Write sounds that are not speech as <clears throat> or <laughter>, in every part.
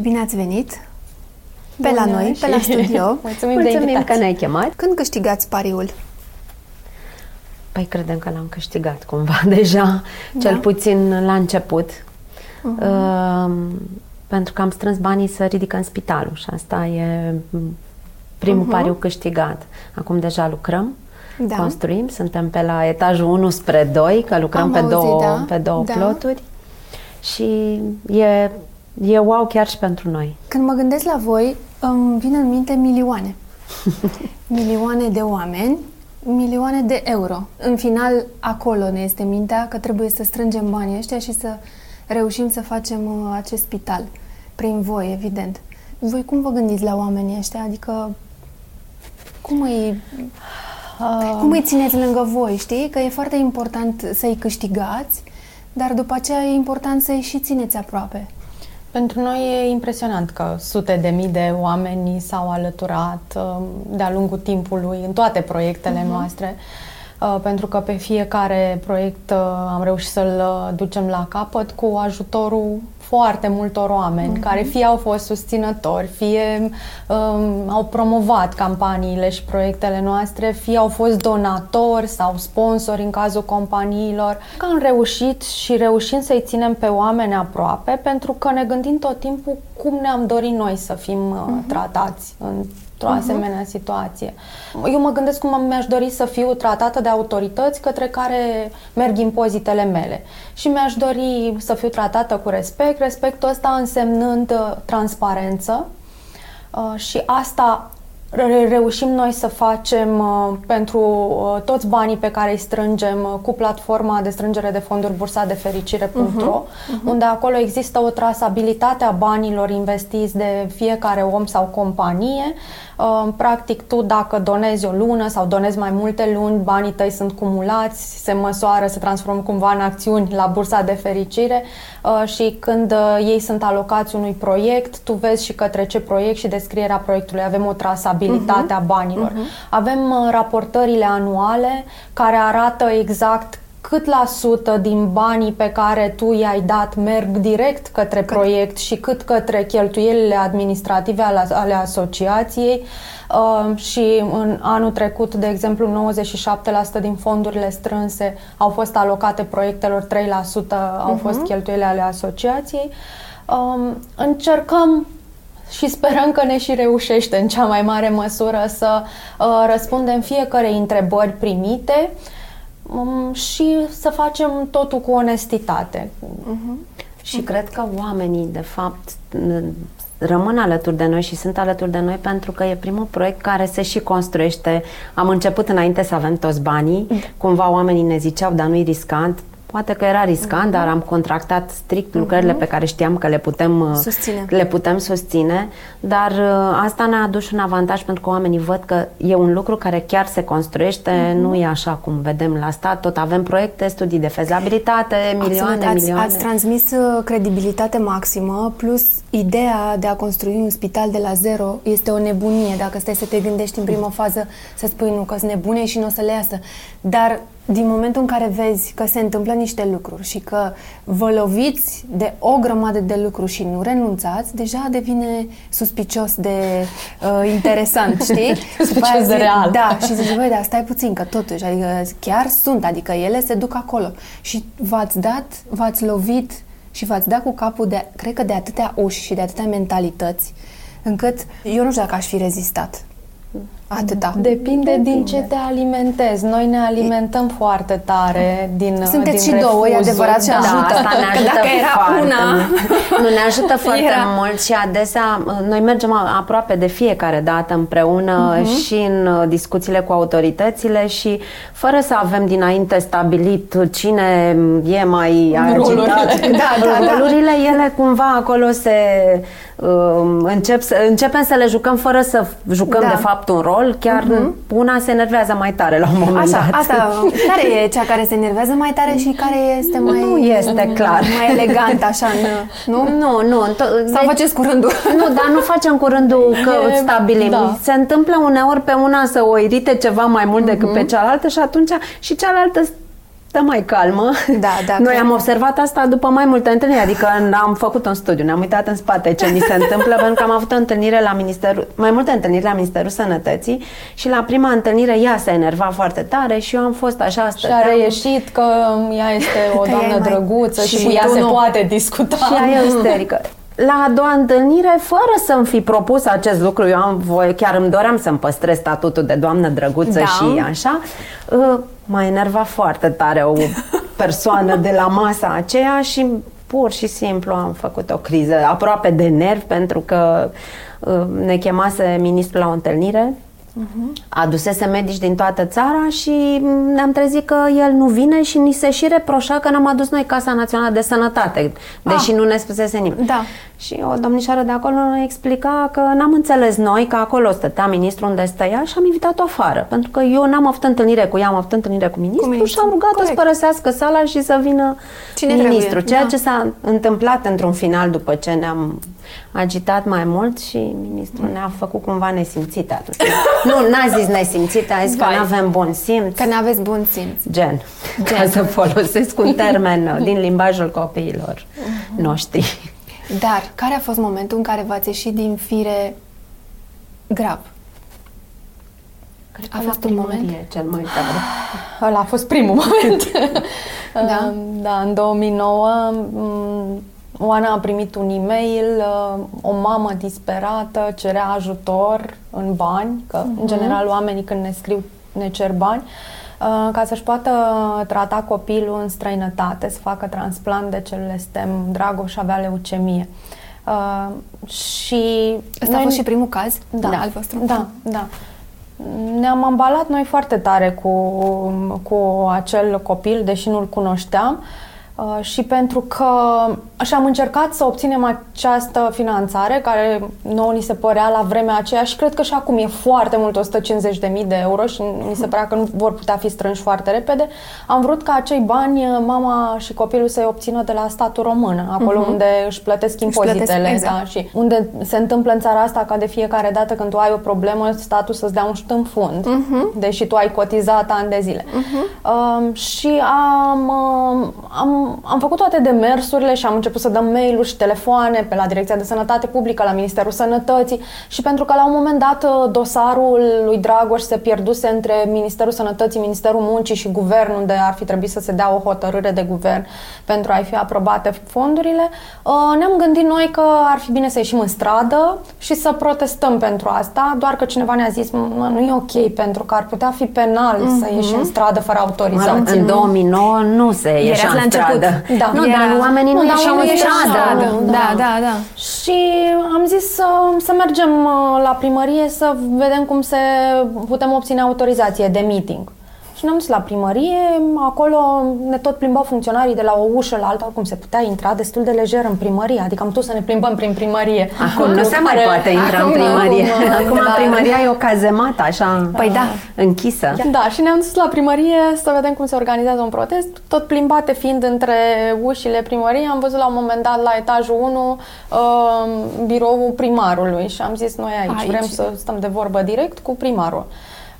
Bine ați venit! Pe Bună la noi, pe la studio. Mulțumim, <laughs> Mulțumim de că ne-ai chemat. Când câștigați pariul? Păi credem că l-am câștigat cumva <laughs> deja, da? cel puțin la început. Uh-huh. Uh, pentru că am strâns banii să ridicăm spitalul și asta e primul uh-huh. pariu câștigat. Acum deja lucrăm, da. construim, suntem pe la etajul 1 spre 2, că lucrăm am pe, auzit, două, da. pe două da. ploturi și e, e wow chiar și pentru noi. Când mă gândesc la voi, îmi vin în minte milioane. <laughs> milioane de oameni, milioane de euro. În final, acolo ne este mintea că trebuie să strângem banii ăștia și să reușim să facem uh, acest spital. Prin voi, evident. Voi cum vă gândiți la oamenii ăștia? Adică cum îi, uh... cum îi țineți lângă voi, știi? Că e foarte important să-i câștigați, dar după aceea e important să-i și țineți aproape. Pentru noi e impresionant că sute de mii de oameni s-au alăturat um, de-a lungul timpului în toate proiectele uh-huh. noastre, uh, pentru că pe fiecare proiect uh, am reușit să-l uh, ducem la capăt cu ajutorul foarte multor oameni uh-huh. care fie au fost susținători, fie um, au promovat campaniile și proiectele noastre, fie au fost donatori sau sponsori în cazul companiilor. Că am reușit și reușim să-i ținem pe oameni aproape pentru că ne gândim tot timpul cum ne-am dorit noi să fim uh-huh. tratați în într-o uh-huh. asemenea situație. Eu mă gândesc cum mi-aș dori să fiu tratată de autorități către care merg impozitele mele. Și mi-aș dori să fiu tratată cu respect, respectul ăsta însemnând uh, transparență uh, și asta reușim noi să facem uh, pentru uh, toți banii pe care îi strângem uh, cu platforma de strângere de fonduri bursa de fericire.ro, uh-huh, uh-huh. unde acolo există o trasabilitate a banilor investiți de fiecare om sau companie. Practic, tu dacă donezi o lună sau donezi mai multe luni, banii tăi sunt cumulați, se măsoară, se transformă cumva în acțiuni la bursa de fericire și când ei sunt alocați unui proiect, tu vezi și către ce proiect și descrierea proiectului. Avem o trasabilitate rentabilitatea uh-huh. banilor. Uh-huh. Avem uh, raportările anuale care arată exact cât la sută din banii pe care tu i-ai dat merg direct către cât? proiect și cât către cheltuielile administrative ale, ale asociației uh, și în anul trecut, de exemplu, 97% din fondurile strânse au fost alocate proiectelor, 3% au uh-huh. fost cheltuielile ale asociației. Uh, încercăm și sperăm că ne și reușește în cea mai mare măsură să uh, răspundem fiecare întrebări primite um, și să facem totul cu onestitate. Uh-huh. Și cred că oamenii, de fapt, rămân alături de noi și sunt alături de noi pentru că e primul proiect care se și construiește. Am început înainte să avem toți banii, da. cumva oamenii ne ziceau, dar nu-i riscant, Poate că era riscant, uh-huh. dar am contractat strict lucrările uh-huh. pe care știam că le putem uh, susține. Le putem susține, dar uh, asta ne-a adus un avantaj pentru că oamenii văd că e un lucru care chiar se construiește, uh-huh. nu e așa cum vedem la stat, tot avem proiecte, studii de fezabilitate, milioane, Absolut. ați, milioane. Ați transmis uh, credibilitate maximă, plus ideea de a construi un spital de la zero este o nebunie, dacă stai să te gândești în primă fază să spui nu, că sunt nebune și nu o să le iasă. Dar din momentul în care vezi că se întâmplă niște lucruri și că vă loviți de o grămadă de lucruri și nu renunțați, deja devine suspicios de uh, interesant, <laughs> știi? suspicios de real. Da, și zici, băi, dar stai puțin, că totuși, adică chiar sunt, adică ele se duc acolo. Și v-ați dat, v-ați lovit și v-ați dat cu capul de, cred că de atâtea uși și de atâtea mentalități, încât eu nu știu dacă aș fi rezistat. Atâta. Depinde, Depinde din ce te alimentezi. Noi ne alimentăm e... foarte tare din Sunteți din și două, e adevărat, și da, ajută. Asta ne ajută dacă era foarte una... Nu, ne ajută <laughs> foarte era... mult și adesea noi mergem aproape de fiecare dată împreună uh-huh. și în uh, discuțiile cu autoritățile și fără să avem dinainte stabilit cine e mai agitat. <laughs> Da, da, da. Rolurile, ele cumva acolo se uh, încep, începem să le jucăm fără să jucăm da. de fapt un rol rol, chiar uh-huh. una se enervează mai tare la un moment Așa, dat. asta, <laughs> care e cea care se enervează mai tare și care este mai... Nu este clar. Mai elegant, așa, nu? Nu, nu. Sau deci, faceți cu rândul? <laughs> Nu, dar nu facem cu rândul că e, stabilim. Da. Se întâmplă uneori pe una să o irite ceva mai mult decât uh-huh. pe cealaltă și atunci și cealaltă stă mai calmă. Da, <laughs> da, Noi că- am observat asta după mai multe întâlniri, adică am făcut un studiu, ne-am uitat în spate ce ni se întâmplă, <laughs> pentru că am avut o întâlnire la Ministerul, mai multe întâlniri la Ministerul Sănătății și la prima întâlnire ea s-a enervat foarte tare și eu am fost așa, Și a stăteam, reieșit că ea este <laughs> o Că ea e doamnă mai- drăguță și, și cu ea tu se nu. poate discuta. și ea e isterică. La a doua întâlnire, fără să-mi fi propus acest lucru, eu am voie, chiar îmi doream să-mi păstrez statutul de doamnă drăguță Da. și așa, uh, m-a enervat foarte tare o persoană de la masa aceea și pur și simplu am făcut o criză aproape de nervi pentru că uh, ne chemase ministrul la o întâlnire adusese medici din toată țara și ne-am trezit că el nu vine și ni se și reproșa că n-am adus noi Casa Națională de Sănătate, deși Ah. nu ne spusese nimeni. Da. Și o domnișoară de acolo ne explica că n-am înțeles noi că acolo stătea ministrul unde stăia și am invitat-o afară. Pentru că eu n-am avut întâlnire cu ea, am avut întâlnire cu ministrul Cu și ministrul, am rugat-o să corect. părăsească sala și să vină Cine ministrul. trebuie, Ceea da. ce s-a întâmplat într-un final după ce ne-am agitat mai mult și ministrul ne-a făcut cumva nesimțite atunci. <laughs> nu, n-a zis nesimțite, a zis că Vai. nu avem bun simț. Că n-aveți bun simț. Gen, ca să folosesc un termen uh, din limbajul copiilor noștri. Dar care a fost momentul în care v-ați ieșit din fire grav? A fost un moment? E cel mai tare. Ăla a fost primul <laughs> moment. Da. <laughs> da, în 2009 m, Oana a primit un e-mail, uh, o mamă disperată cerea ajutor în bani, că în general oamenii când ne scriu ne cer bani, uh, ca să-și poată trata copilul în străinătate, să facă transplant de celule stem. Dragoș avea leucemie. Uh, și Ăsta a fost și primul caz da, al vostru? Da, da. Ne-am ambalat noi foarte tare cu, cu acel copil, deși nu-l cunoșteam. Uh, și pentru că și am încercat să obținem această finanțare care nouă ni se părea la vremea aceea și cred că și acum e foarte mult 150.000 de euro și mi se părea că nu vor putea fi strânși foarte repede. Am vrut ca acei bani uh, mama și copilul să-i obțină de la statul român, acolo unde își plătesc impozitele plătesc, exact. da, și unde se întâmplă în țara asta ca de fiecare dată când tu ai o problemă, statul să-ți dea un șut în fund, deși tu ai cotizat ani de zile. Um, și am, um, am, am făcut toate demersurile și am început să dăm mail-uri și telefoane pe la Direcția de Sănătate Publică, la Ministerul Sănătății și pentru că la un moment dat uh, dosarul lui Dragoș se pierduse între Ministerul Sănătății, Ministerul Muncii și Guvern, unde ar fi trebuit să se dea o hotărâre de guvern pentru a-i fi aprobate fondurile, uh, ne-am gândit noi că ar fi bine să ieșim în stradă și să protestăm pentru asta, doar că cineva ne-a zis, mă, nu e ok, pentru că ar putea fi penal să ieși în stradă fără Mă autorizație. rog, în 2009 nu se ieșea Erați la în început. Stradă. Da. Nu, Era- dar oamenii nu, Nu, dar ieșeau în oamenii ieșeau în stradă. stradă. Da, Da. da, da. Și am zis să, să mergem uh, la primărie să vedem cum se putem obține autorizație de meeting. Și ne-am dus la primărie, acolo ne tot plimbau funcționarii de la o ușă la alta, cum se putea intra destul de lejer în primărie, adică am putut să ne plimbăm prin primărie. Acum nu se mai Care- poate intra în Acum, primărie. acum, Acum da. primăria e o cazemată așa Păi da. închisă. Da, și ne-am dus la primărie să vedem cum se organizează un protest. Tot plimbate fiind între ușile primăriei, am văzut la un moment dat la etajul 1 uh, biroul primarului și am zis noi aici, Aici. vrem să stăm de vorbă direct cu primarul.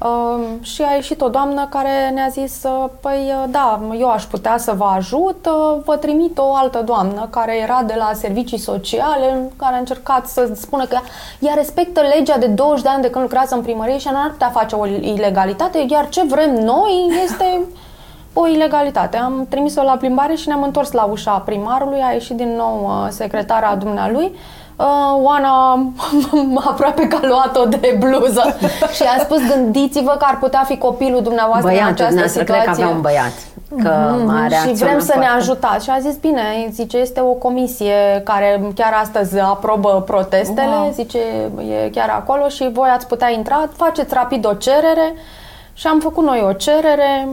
Uh, și a ieșit o doamnă care ne-a zis, uh, păi uh, da, eu aș putea să vă ajut, uh, vă trimit o altă doamnă care era de la servicii sociale, care a încercat să spună că ea respectă legea de 20 de ani de când lucrează în primărie și n-ar putea face o ilegalitate, iar ce vrem noi este o ilegalitate. Am trimis-o la plimbare și ne-am întors la ușa primarului, a ieșit din nou uh, secretara dumnealui. Uh, Oana <laughs> aproape că a luat-o de bluză <laughs> și a spus gândiți-vă că ar putea fi copilul dumneavoastră în Băiatul această dumneavoastră, cred situație. că avea un băiat. Că a și reacționat vrem să ne foarte- ajutați. Și a zis, bine, zice, este o comisie care chiar astăzi aprobă protestele, Wow. zice, e chiar acolo și voi ați putea intra, faceți rapid o cerere și am făcut noi o cerere.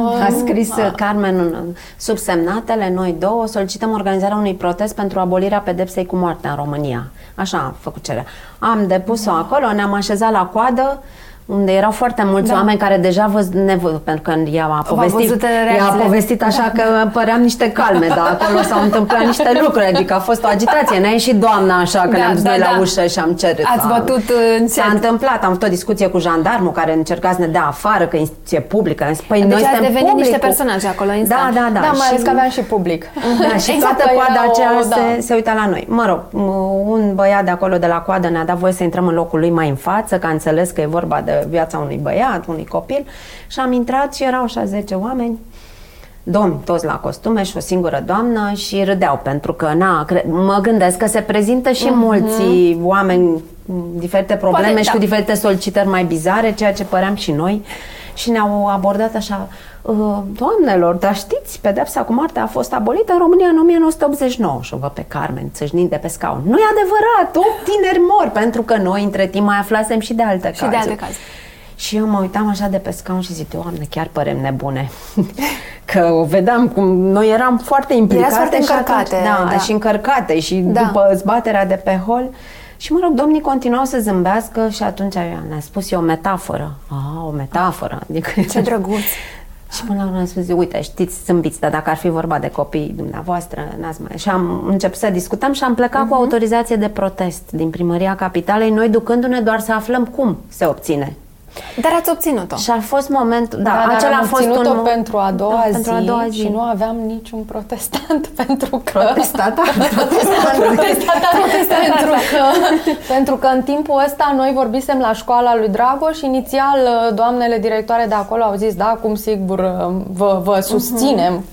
A scris uh, Carmen în subsemnatele, noi două, solicităm organizarea unui protest pentru abolirea pedepsei cu moartea în România. Așa a făcut cererea. Am depus-o acolo, ne-am așezat la coadă, unde erau foarte mulți Da. oameni care deja văz, nevă, pentru că ea a povestit, văzut ea a reacțiile. povestit <laughs> așa că păream niște calme, dar acolo s-au întâmplat niște lucruri, adică a fost o agitație. Ne-a ieșit doamna așa că Da, ne-am dus da, noi la da. ușă și am cerut. Ați a- bătut în S-a cer. întâmplat, am avut o discuție cu jandarmul care încerca să ne dea afară, că e instituție publică. Am zis, Păi Deci noi ați suntem devenit niște publicul. personaje acolo, instant. Da, da, da. Da, mai și- ales că aveam și public. da, și Exact, toată că coada era o- aceea da. se, se uita la noi. Mă rog, m- un băiat de acolo de la coadă ne-a dat voie să intrăm în locul lui mai în față, că a înțeles că e vorba de viața unui băiat, unui copil. Și am intrat și erau așa 10 oameni, domni toți la costume și o singură doamnă și râdeau pentru că, na, cre- mă gândesc că se prezintă și mulți oameni m, diferite probleme Poate, și da. cu diferite solicitări mai bizare, ceea ce păream și noi. Și ne-au abordat așa, "Uh, doamnelor, dar știți, pedepsa cu moartea a fost abolită în România în 1989 și o văd pe Carmen țâșnind de pe scaun. Nu e adevărat, 8 tineri mor, pentru că noi între timp mai aflasem și de alte Și cazuri. de alte cazuri. Și eu mă uitam așa de pe scaun și zic, Doamne, chiar părem nebune. <laughs> că o vedeam cum noi eram foarte implicate. foarte și încărcate, atunci- da, da. și încărcate și Da. după zbaterea de pe hol. Și mă rog, domnii continuau să zâmbească și atunci ne-a spus eu o metaforă. Ah, o metaforă. Adică, Ce drăguț. Și până la urmă am spus, uite, știți, zâmbiți, dar dacă ar fi vorba de copii dumneavoastră, n-ați mai... Și am început să discutăm și am plecat cu autorizație de protest din Primăria Capitalei, noi ducându-ne doar să aflăm cum se obține. Dar ați obținut-o. Și a fost momentul, da, Da, dar acela am a fost obținut-o un pentru a doua, da, zi, pentru a doua zi. și nu aveam niciun protestant <laughs> pentru că... Protestata? Protestant, <laughs> pentru, că, pentru că în timpul ăsta noi vorbisem la școala lui Dragoș și inițial uh, doamnele directoare de acolo au zis da, cum sigur uh, vă, vă susținem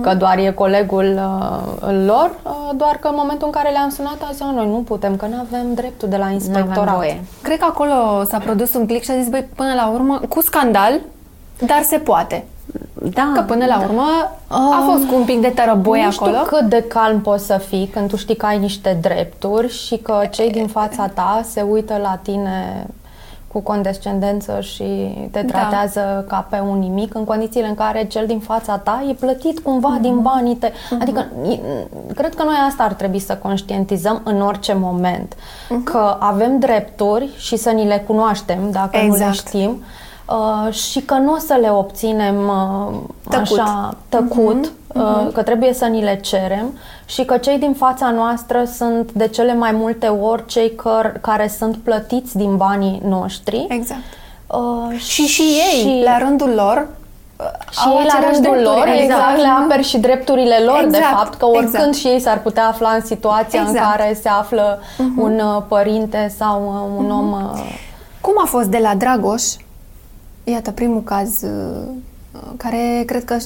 că doar e colegul uh, lor, uh, doar că în momentul în care le-am sunat au zis "A, noi nu putem, că nu avem dreptul de la Nu inspectorat. avem voie. Cred că acolo s-a produs un click și a zis, băi, până la urmă, cu scandal, dar se poate. Da. Că până la urmă a fost cu un pic de tărăboi nu acolo. știu cât de calm poți să fii când tu știi că ai niște drepturi și că cei din fața ta se uită la tine cu condescendență și te Da. tratează ca pe un nimic în condițiile în care cel din fața ta e plătit cumva Mhm. din banii te... Adică i- cred că noi asta ar trebui să conștientizăm în orice moment. Mhm. Că avem drepturi și să ni le cunoaștem dacă nu le Exact. știm uh, și că nu o să le obținem uh, Tăcut. așa tăcut, uh, că trebuie să ni le cerem și că cei din fața noastră sunt de cele mai multe ori cei căr- care sunt plătiți din banii noștri. Exact. Uh, Și și ei, la rândul lor, și au ei la aceleași rândul drepturi, lor, exact, le aperi și drepturile lor, de Exact, fapt, că oricând exact. și ei s-ar putea afla în situația în Exact. care se află un uh, părinte sau uh, un om... uh, Cum a fost de la Dragoș? Iată, primul caz uh, care cred că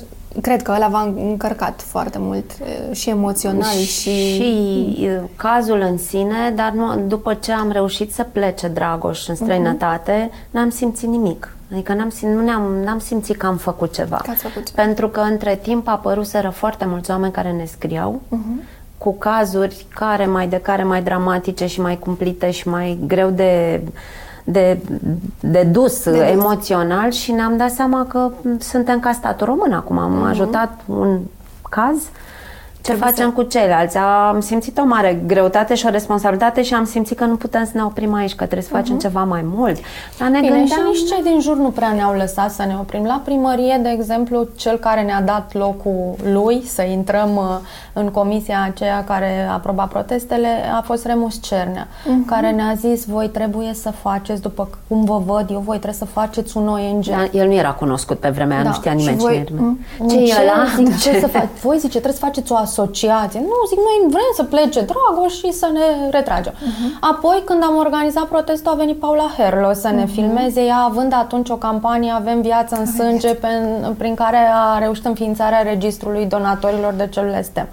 cred că ăla v-a încărcat foarte mult uh, și emoțional și... și uh, cazul în sine, dar nu, după ce am reușit să plece Dragoș în străinătate, n-am simțit nimic. Adică n-am, sim- nu ne-am, n-am simțit că am făcut ceva. Că ați făcut ceva. Pentru că între timp apăruseră foarte mulți oameni care ne scriau cu cazuri care mai de care mai dramatice și mai cumplite și mai greu de de, de dus De dus. emoțional și ne-am dat seama că m, suntem ca statul român acum. Am ajutat un caz ce Trebuie facem cu ceilalți. Am simțit o mare greutate și o responsabilitate și am simțit că nu putem să ne oprim aici, că trebuie să facem ceva mai mult. Dar ne Bine, gândeam... și nici cei din jur nu prea ne-au lăsat să ne oprim. La primărie, de exemplu, cel care ne-a dat locul lui să intrăm uh, în comisia aceea care aproba protestele a fost Remus Cernea, care ne-a zis, voi trebuie să faceți, după cum vă văd eu, voi trebuie să faceți un ONG. Da, El nu era cunoscut pe vremea aia, Da. nu știa Și nimeni voi- cine era. Un Ce e ăla? Zic, ce <laughs> să fac? Voi zice, trebuie să faceți o asociație. Nu, zic, noi vrem să plece Dragoș și să ne retragem. Apoi, când am organizat protestul, a venit Paula Herlo să ne filmeze, ea având atunci o campanie Avem viață în sânge, pen, prin care a reușit înființarea registrului donatorilor de celule STEM.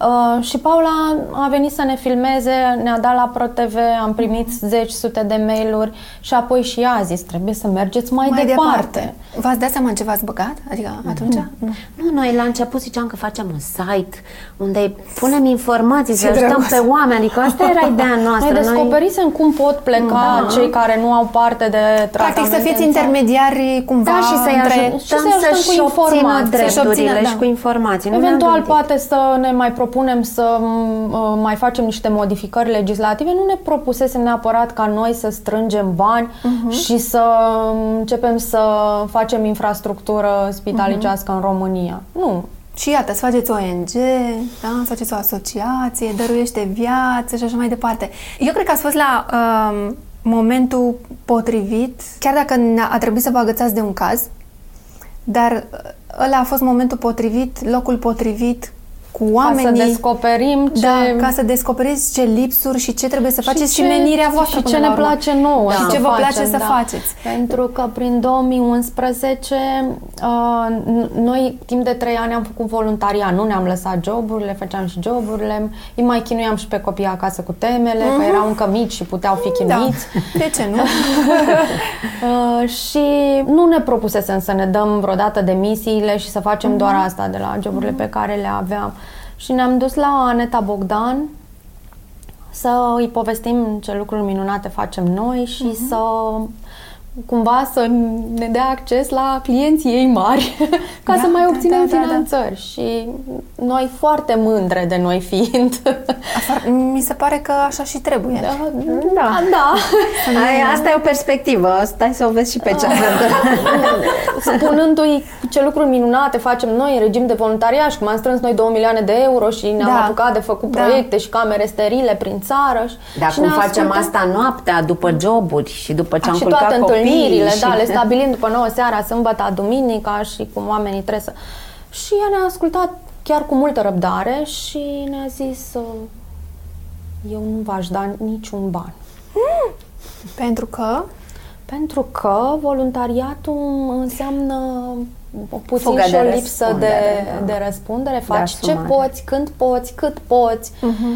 Uh, și Paula a venit să ne filmeze, ne-a dat la ProTV, am primit zeci, sute de mail-uri și apoi și ea a zis, trebuie să mergeți mai, mai departe. departe. V-ați dat seama în ce v-ați băgat? Adică atunci? Nu. Nu, noi la început ziceam că facem un site unde punem informații, Ce să ajutăm drăguț. pe oameni. Adică asta era <laughs> ideea noastră. Noi descoperisem cum pot pleca Da. cei care nu au parte de tratamente. Practic să fiți în țară. intermediari cumva Da, și să-i între... ajutăm și să-i ajutăm să-și cu obțină informații. Să-și drepturile obțină, și da. cu informații. Nu Eventual, ne-am gândit. poate să ne mai propunem să m, uh, mai facem niște modificări legislative. Nu ne propusesem neapărat ca noi să strângem bani Mhm. și să începem să facem infrastructură spitalicească în România. Nu. Și iată, să faceți ONG, da? să faceți o asociație, dăruiește viață și așa mai departe. Eu cred că ați fost la um, momentul potrivit, chiar dacă ne-a- a trebuit să vă agățați de un caz, dar uh, ăla a fost momentul potrivit, locul potrivit, cu Ca să oamenii... descoperim ce... da, ca să descoperiți ce lipsuri și ce trebuie să faceți și, ce- menirea voastră și până ce la ne urmă. place nouă Și să ce vă facem, place să da. faceți. Pentru că prin 2011 uh, n- noi timp de 3 ani am făcut voluntariat, nu ne-am lăsat joburile, făceam și joburile, îi mai chinuiam și pe copii acasă cu temele, că erau încă mici și puteau fi Mhm. Da. chinuiți. <laughs> De ce nu? <laughs> Uh, și nu ne propusesem să ne dăm vreodată demisiile și să facem Mhm. doar asta de la joburile pe care le aveam. Și ne-am dus la Aneta Bogdan să îi povestim ce lucruri minunate facem noi și Mhm. să cumva să ne dea acces la clienții ei mari <laughs> ca Da, să mai da, obținem da, da, da. finanțări. Și noi foarte mândre de noi fiind. <laughs> Asta, mi se pare că așa și trebuie. da, Da. da. Ai, asta e o perspectivă. Stai să o vezi și pe cealaltă. <laughs> spunându-i ce lucruri minunate facem noi în regim de voluntariat și cum am strâns noi 2 milioane de euro și ne-am Da. apucat de făcut Da. proiecte și camere sterile prin țară. Și, Dar și cum ne facem ascultă- asta noaptea, după joburi și după ce am și culcat toate copiii întâlnirile, și... da, le stabilim după 9 seara, sâmbătă, duminica și cum oamenii trebuie să... Și ea ne-a ascultat chiar cu multă răbdare și ne-a zis uh, eu nu v-aș da niciun ban. Pentru că Pentru că voluntariatul înseamnă puțin Fugă și de o lipsă de, răspundere, da. de răspundere. Faci ce asumare. poți, când poți, cât poți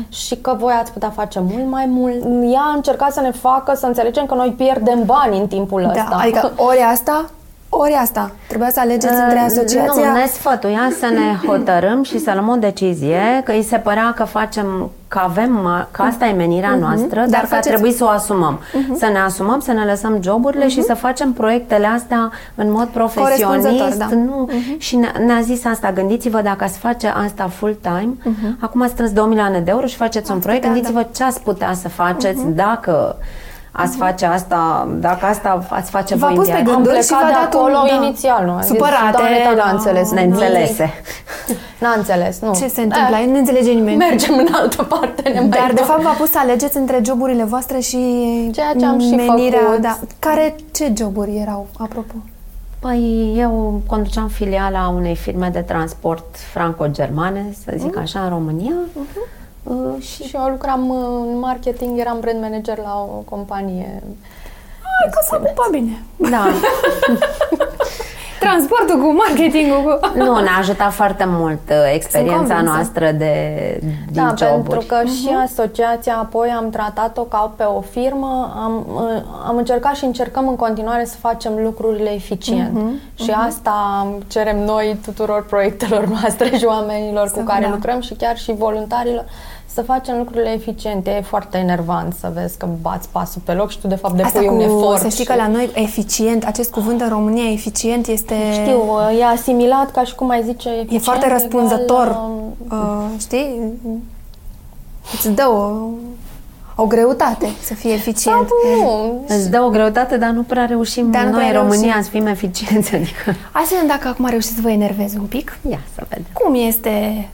și că voi ați putea face mult mai mult. Ea a încercat să ne facă să înțelegem că noi pierdem bani în timpul ăsta. Da, adică ori asta, ori asta. Trebuia să alegeți între Uh, asociația... Nu, ne sfătuia să ne <laughs> hotărâm și să luăm o decizie, că îi se părea că facem, că avem, că asta e menirea noastră, dar, Dar că ar faceți- trebui să o asumăm. Să ne asumăm, să ne lăsăm joburile și să facem proiectele astea în mod profesionist. Corespunzător, da. nu, Și ne- ne-a zis asta, gândiți-vă dacă ați face asta full-time, acum ați strâns 2 milioane de euro și faceți un proiect, putea, gândiți-vă ce ați putea să faceți dacă ați face asta, dacă asta ați face V-a voi pus în pe viață. gânduri Am și plecat v-a de dat acolo un... da. inițial, nu? A zis, Supărate. Doamne, da, n-a da. înțeles. Neînțelese. <laughs> N-a înțeles, nu. Ce se întâmplă? Eh, Nu înțelege nimeni. mergem în altă parte. Ne mai Dar, de dăm. fapt, v-a pus să alegeți între joburile voastre și Ceea ce am și menirea, făcut. Da. Care, ce joburi erau, apropo? Păi eu conduceam filiala unei firme de transport franco-germane, să zic așa, în România. Uh, și Și eu lucram uh, în marketing, eram brand manager la o companie. Hai că s-a ocupat bine. da, <laughs> Transportul cu marketingul cu... <laughs> nu, ne-a ajutat foarte mult uh, experiența convinsă. noastră de din Da, joburi. pentru că și asociația apoi am tratat-o ca pe o firmă, am, uh, am încercat și încercăm în continuare să facem lucrurile eficient. Și asta cerem noi tuturor proiectelor <laughs> noastre și oamenilor cu Să- care da. lucrăm și chiar și voluntarilor să facem lucrurile eficiente. E foarte enervant să vezi că bați pasul pe loc și tu de fapt Asta depui cu, un efort. să știi că și- la noi eficient, acest cuvânt în România, eficient, este... Știu, e asimilat ca și cum ai zice E eficient, foarte răspunzător, egal, um, uh, știi? Îți dă o, o greutate să fie eficient. Sau nu, Îți dă o greutate, dar nu prea reușim Dar nu noi prea în România reușim. să fim eficienți. <laughs> Adică, Hai să vedem dacă acum reușiți să vă enervez un pic. ia să vedem. Cum este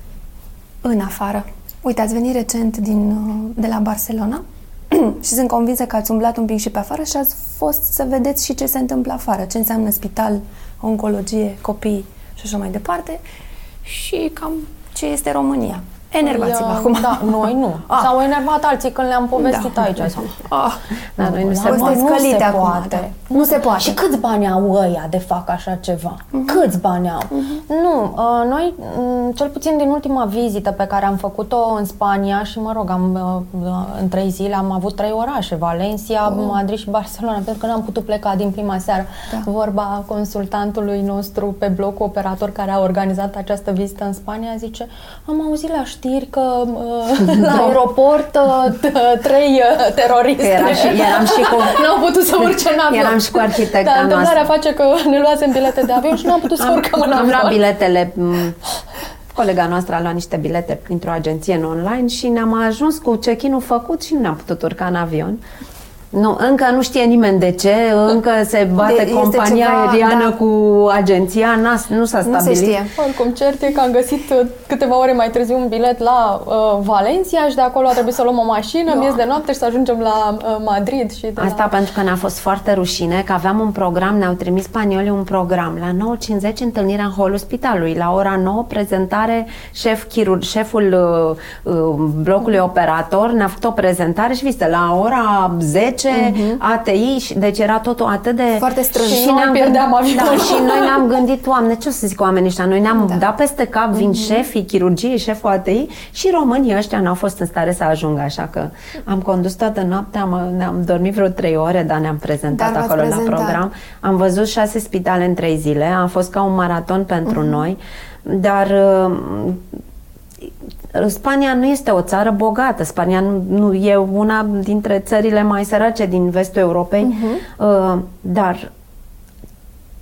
în afară? Uite, ați venit recent din, uh, de la Barcelona <clears throat> și sunt convinsă că ați umblat un pic și pe afară și ați fost să vedeți și ce se întâmplă afară, ce înseamnă spital, oncologie, copii și așa mai departe și cam ce este România. Enervați-vă Păi, uh, acum. Da, noi nu. <laughs> Ah. S-au enervat alții când le-am povestit Da. aici. Sau, Ah, Da, noi nu se Asta poate. e nu scălit se acum, poate. da. Nu se poate. Și câți bani au ăia de fac așa ceva? Câți bani au? Nu, uh, noi, mm, cel puțin din ultima vizită pe care am făcut-o în Spania și, mă rog, am, uh, în trei zile am avut trei orașe, Valencia, Madrid și Barcelona, pentru că n-am putut pleca din prima seară. Da. Vorba consultantului nostru pe bloc operator care a organizat această vizită în Spania, zice, am auzit la știri că uh, <laughs> la aeroport uh, t- trei uh, teroriști Că eram și- eram și <laughs> cu- n-au putut să urce în avion. Eram și cu arhitecta da, întâmplarea noastră. face că ne luasem bilete de avion și n-am putut să urcăm în am avion. luat biletele m, Colega noastră a luat niște bilete printr-o agenție în online și ne-am ajuns cu check-in-ul făcut și nu ne-am putut urca în avion. Nu, încă nu știe nimeni de ce, încă se bate De- este compania ceva, aeriană da. cu agenția, n-a, nu s-a Nu se stabilit. știe. Oricum, cert e că am găsit uh, câteva ore mai târziu un bilet la uh, Valencia și de acolo a trebuit să luăm o mașină, Da. miez de noapte și să ajungem la uh, Madrid. Și de Asta la... pentru că ne-a fost foarte rușine că aveam un program, ne-au trimis spaniolii un program. La 9.50 întâlnirea în holul spitalului, la ora 9 prezentare șef chirurg, șeful uh, uh, blocului operator ne-a făcut o prezentare și viste, la ora 10 ATI, și, deci era totul atât de... Foarte strâns. Și noi pierdeam gândit, avionul. da, și noi ne-am gândit, Doamne, ce o să zic oamenii ăștia? Noi ne-am Da. dat peste cap, vin șefii chirurgiei, șeful ATI și românii ăștia n-au fost în stare să ajungă, așa că am condus toată noaptea, am, ne-am dormit vreo trei ore, dar ne-am prezentat Dar v-ați acolo prezentat. la program. Am văzut șase spitale în trei zile, a fost ca un maraton pentru Mhm. noi, dar uh, Spania nu este o țară bogată. Spania nu, nu e una dintre țările mai sărace din vestul Europei, Mhm. uh, dar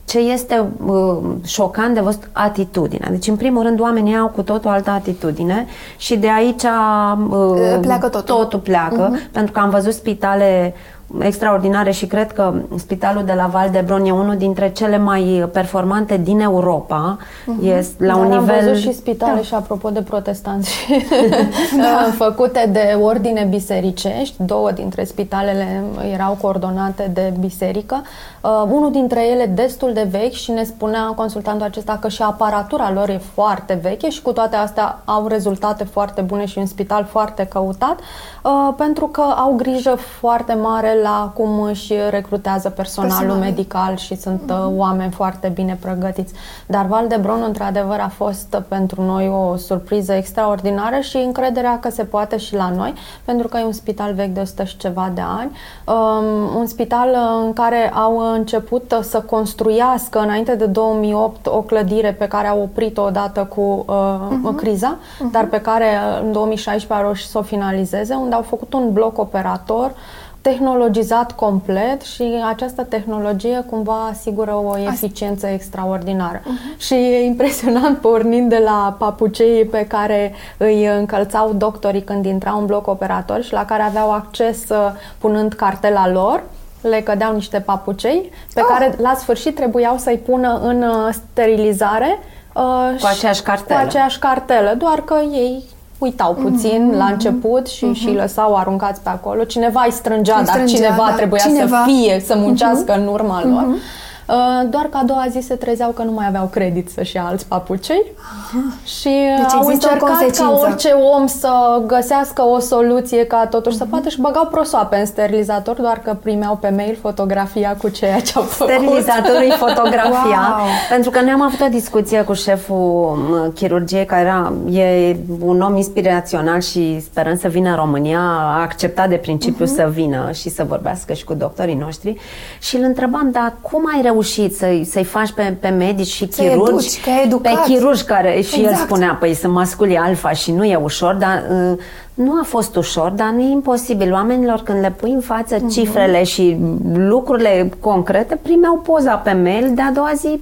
ce este uh, șocant de văzut, atitudinea. Deci, în primul rând, oamenii au cu totul altă atitudine și de aici uh, Pleacă totul. totul pleacă, pentru că am văzut spitale extraordinare și cred că spitalul de la Val d'Hebron e unul dintre cele mai performante din Europa. Este la Dar un am nivel văzut și spitale Da. și apropo de protestanți <laughs> <laughs> da. făcute de ordine bisericești. Două dintre spitalele erau coordonate de biserică. Uh, unul dintre ele destul de vechi și ne spunea consultantul acesta că și aparatura lor e foarte veche și cu toate astea au rezultate foarte bune și un spital foarte căutat uh, pentru că au grijă foarte mare la cum își recrutează personalul Personalul. medical și sunt uh, oameni foarte bine pregătiți. Dar Val de Bron, într-adevăr, a fost uh, pentru noi o surpriză extraordinară și încrederea că se poate și la noi, pentru că e un spital vechi de 100 și ceva de ani, um, un spital uh, în care au început uh, să construiască înainte de 2008 o clădire pe care au oprit-o odată cu uh, criza, dar pe care uh, în 2016 au reușit să o finalizeze, unde au făcut un bloc operator tehnologizat complet și această tehnologie cumva asigură o eficiență extraordinară. Și e impresionant pornind de la papucei pe care îi încălțau doctorii când intrau în bloc operator și la care aveau acces uh, punând cartela lor, le cădeau niște papucei pe Oh! care la sfârșit trebuiau să-i pună în uh, sterilizare uh, Cu și- aceeași cartelă. Cu aceeași cartelă, doar că ei uitau puțin Mhm, la început și, și îi lăsau aruncați pe acolo. Cineva îi strângea, Îi dar strângea, cineva da. trebuia Cineva. să fie, să muncească în urma lor. Uh, Doar că a doua zi se trezeau că nu mai aveau credit să-și ia alți papucei și Deci au există o încercat ca consecință. orice om să găsească o soluție ca totuși să poată și băgau prosoape în sterilizator, doar că primeau pe mail fotografia cu ceea ce au făcut. Sterilizatorul e fotografia. Wow. Pentru că noi am avut o discuție cu șeful m, chirurgiei, care era, e un om inspirațional și sperăm să vină în România, a acceptat de principiu Mhm. să vină și să vorbească și cu doctorii noștri. Și îl întrebam, dar cum ai reușit să-i, să-i faci pe, pe medici și Să chirurgi? educi, că ai educat. Pe chirurgi care, și el Exact. spunea, păi sunt masculi alfa și nu e ușor, dar uh, nu a fost ușor, dar nu e imposibil. Oamenilor când le pui în față Mhm. cifrele și lucrurile concrete, primeau poza pe mail, de a doua zi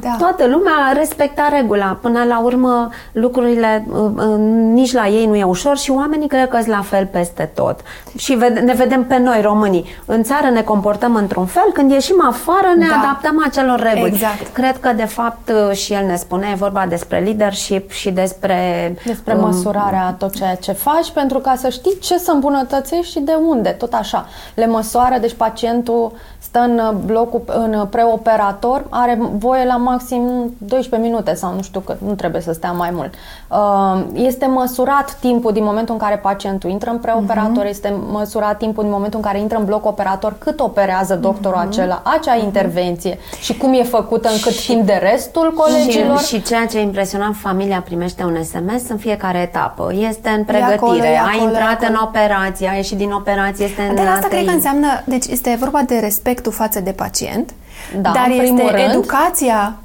Da. toată lumea respecta regula. Până la urmă lucrurile uh, uh, nici la ei nu e ușor și oamenii cred că sunt la fel peste tot. Și vede- ne vedem pe noi românii. În țară ne comportăm într-un fel, când ieșim afară ne Da. adaptăm acelor reguli. Exact. Cred că de fapt uh, și el ne spune, e vorba despre leadership și despre Despre um, măsurarea a tot ceea ce faci pași pentru ca să știi ce să îmbunătățești și de unde, tot așa. Le măsoară, deci pacientul stă în blocul, în preoperator, are voie la maxim 12 minute sau nu știu că nu trebuie să stea mai mult. Uh, este măsurat timpul din momentul în care pacientul intră în preoperator, uh-huh. este măsurat timpul din momentul în care intră în bloc operator, cât operează doctorul uh-huh. acela, acea uh-huh. intervenție și cum e făcută în cât și, timp de restul colegilor. Și, și ceea ce e impresionant, familia primește un SMS în fiecare etapă. Este în pregătire, acolo, acolo, a intrat acolo. în operație, a ieșit din operație, este în Dar asta cred că înseamnă, deci este vorba de respectul față de pacient, da, dar este rând, educația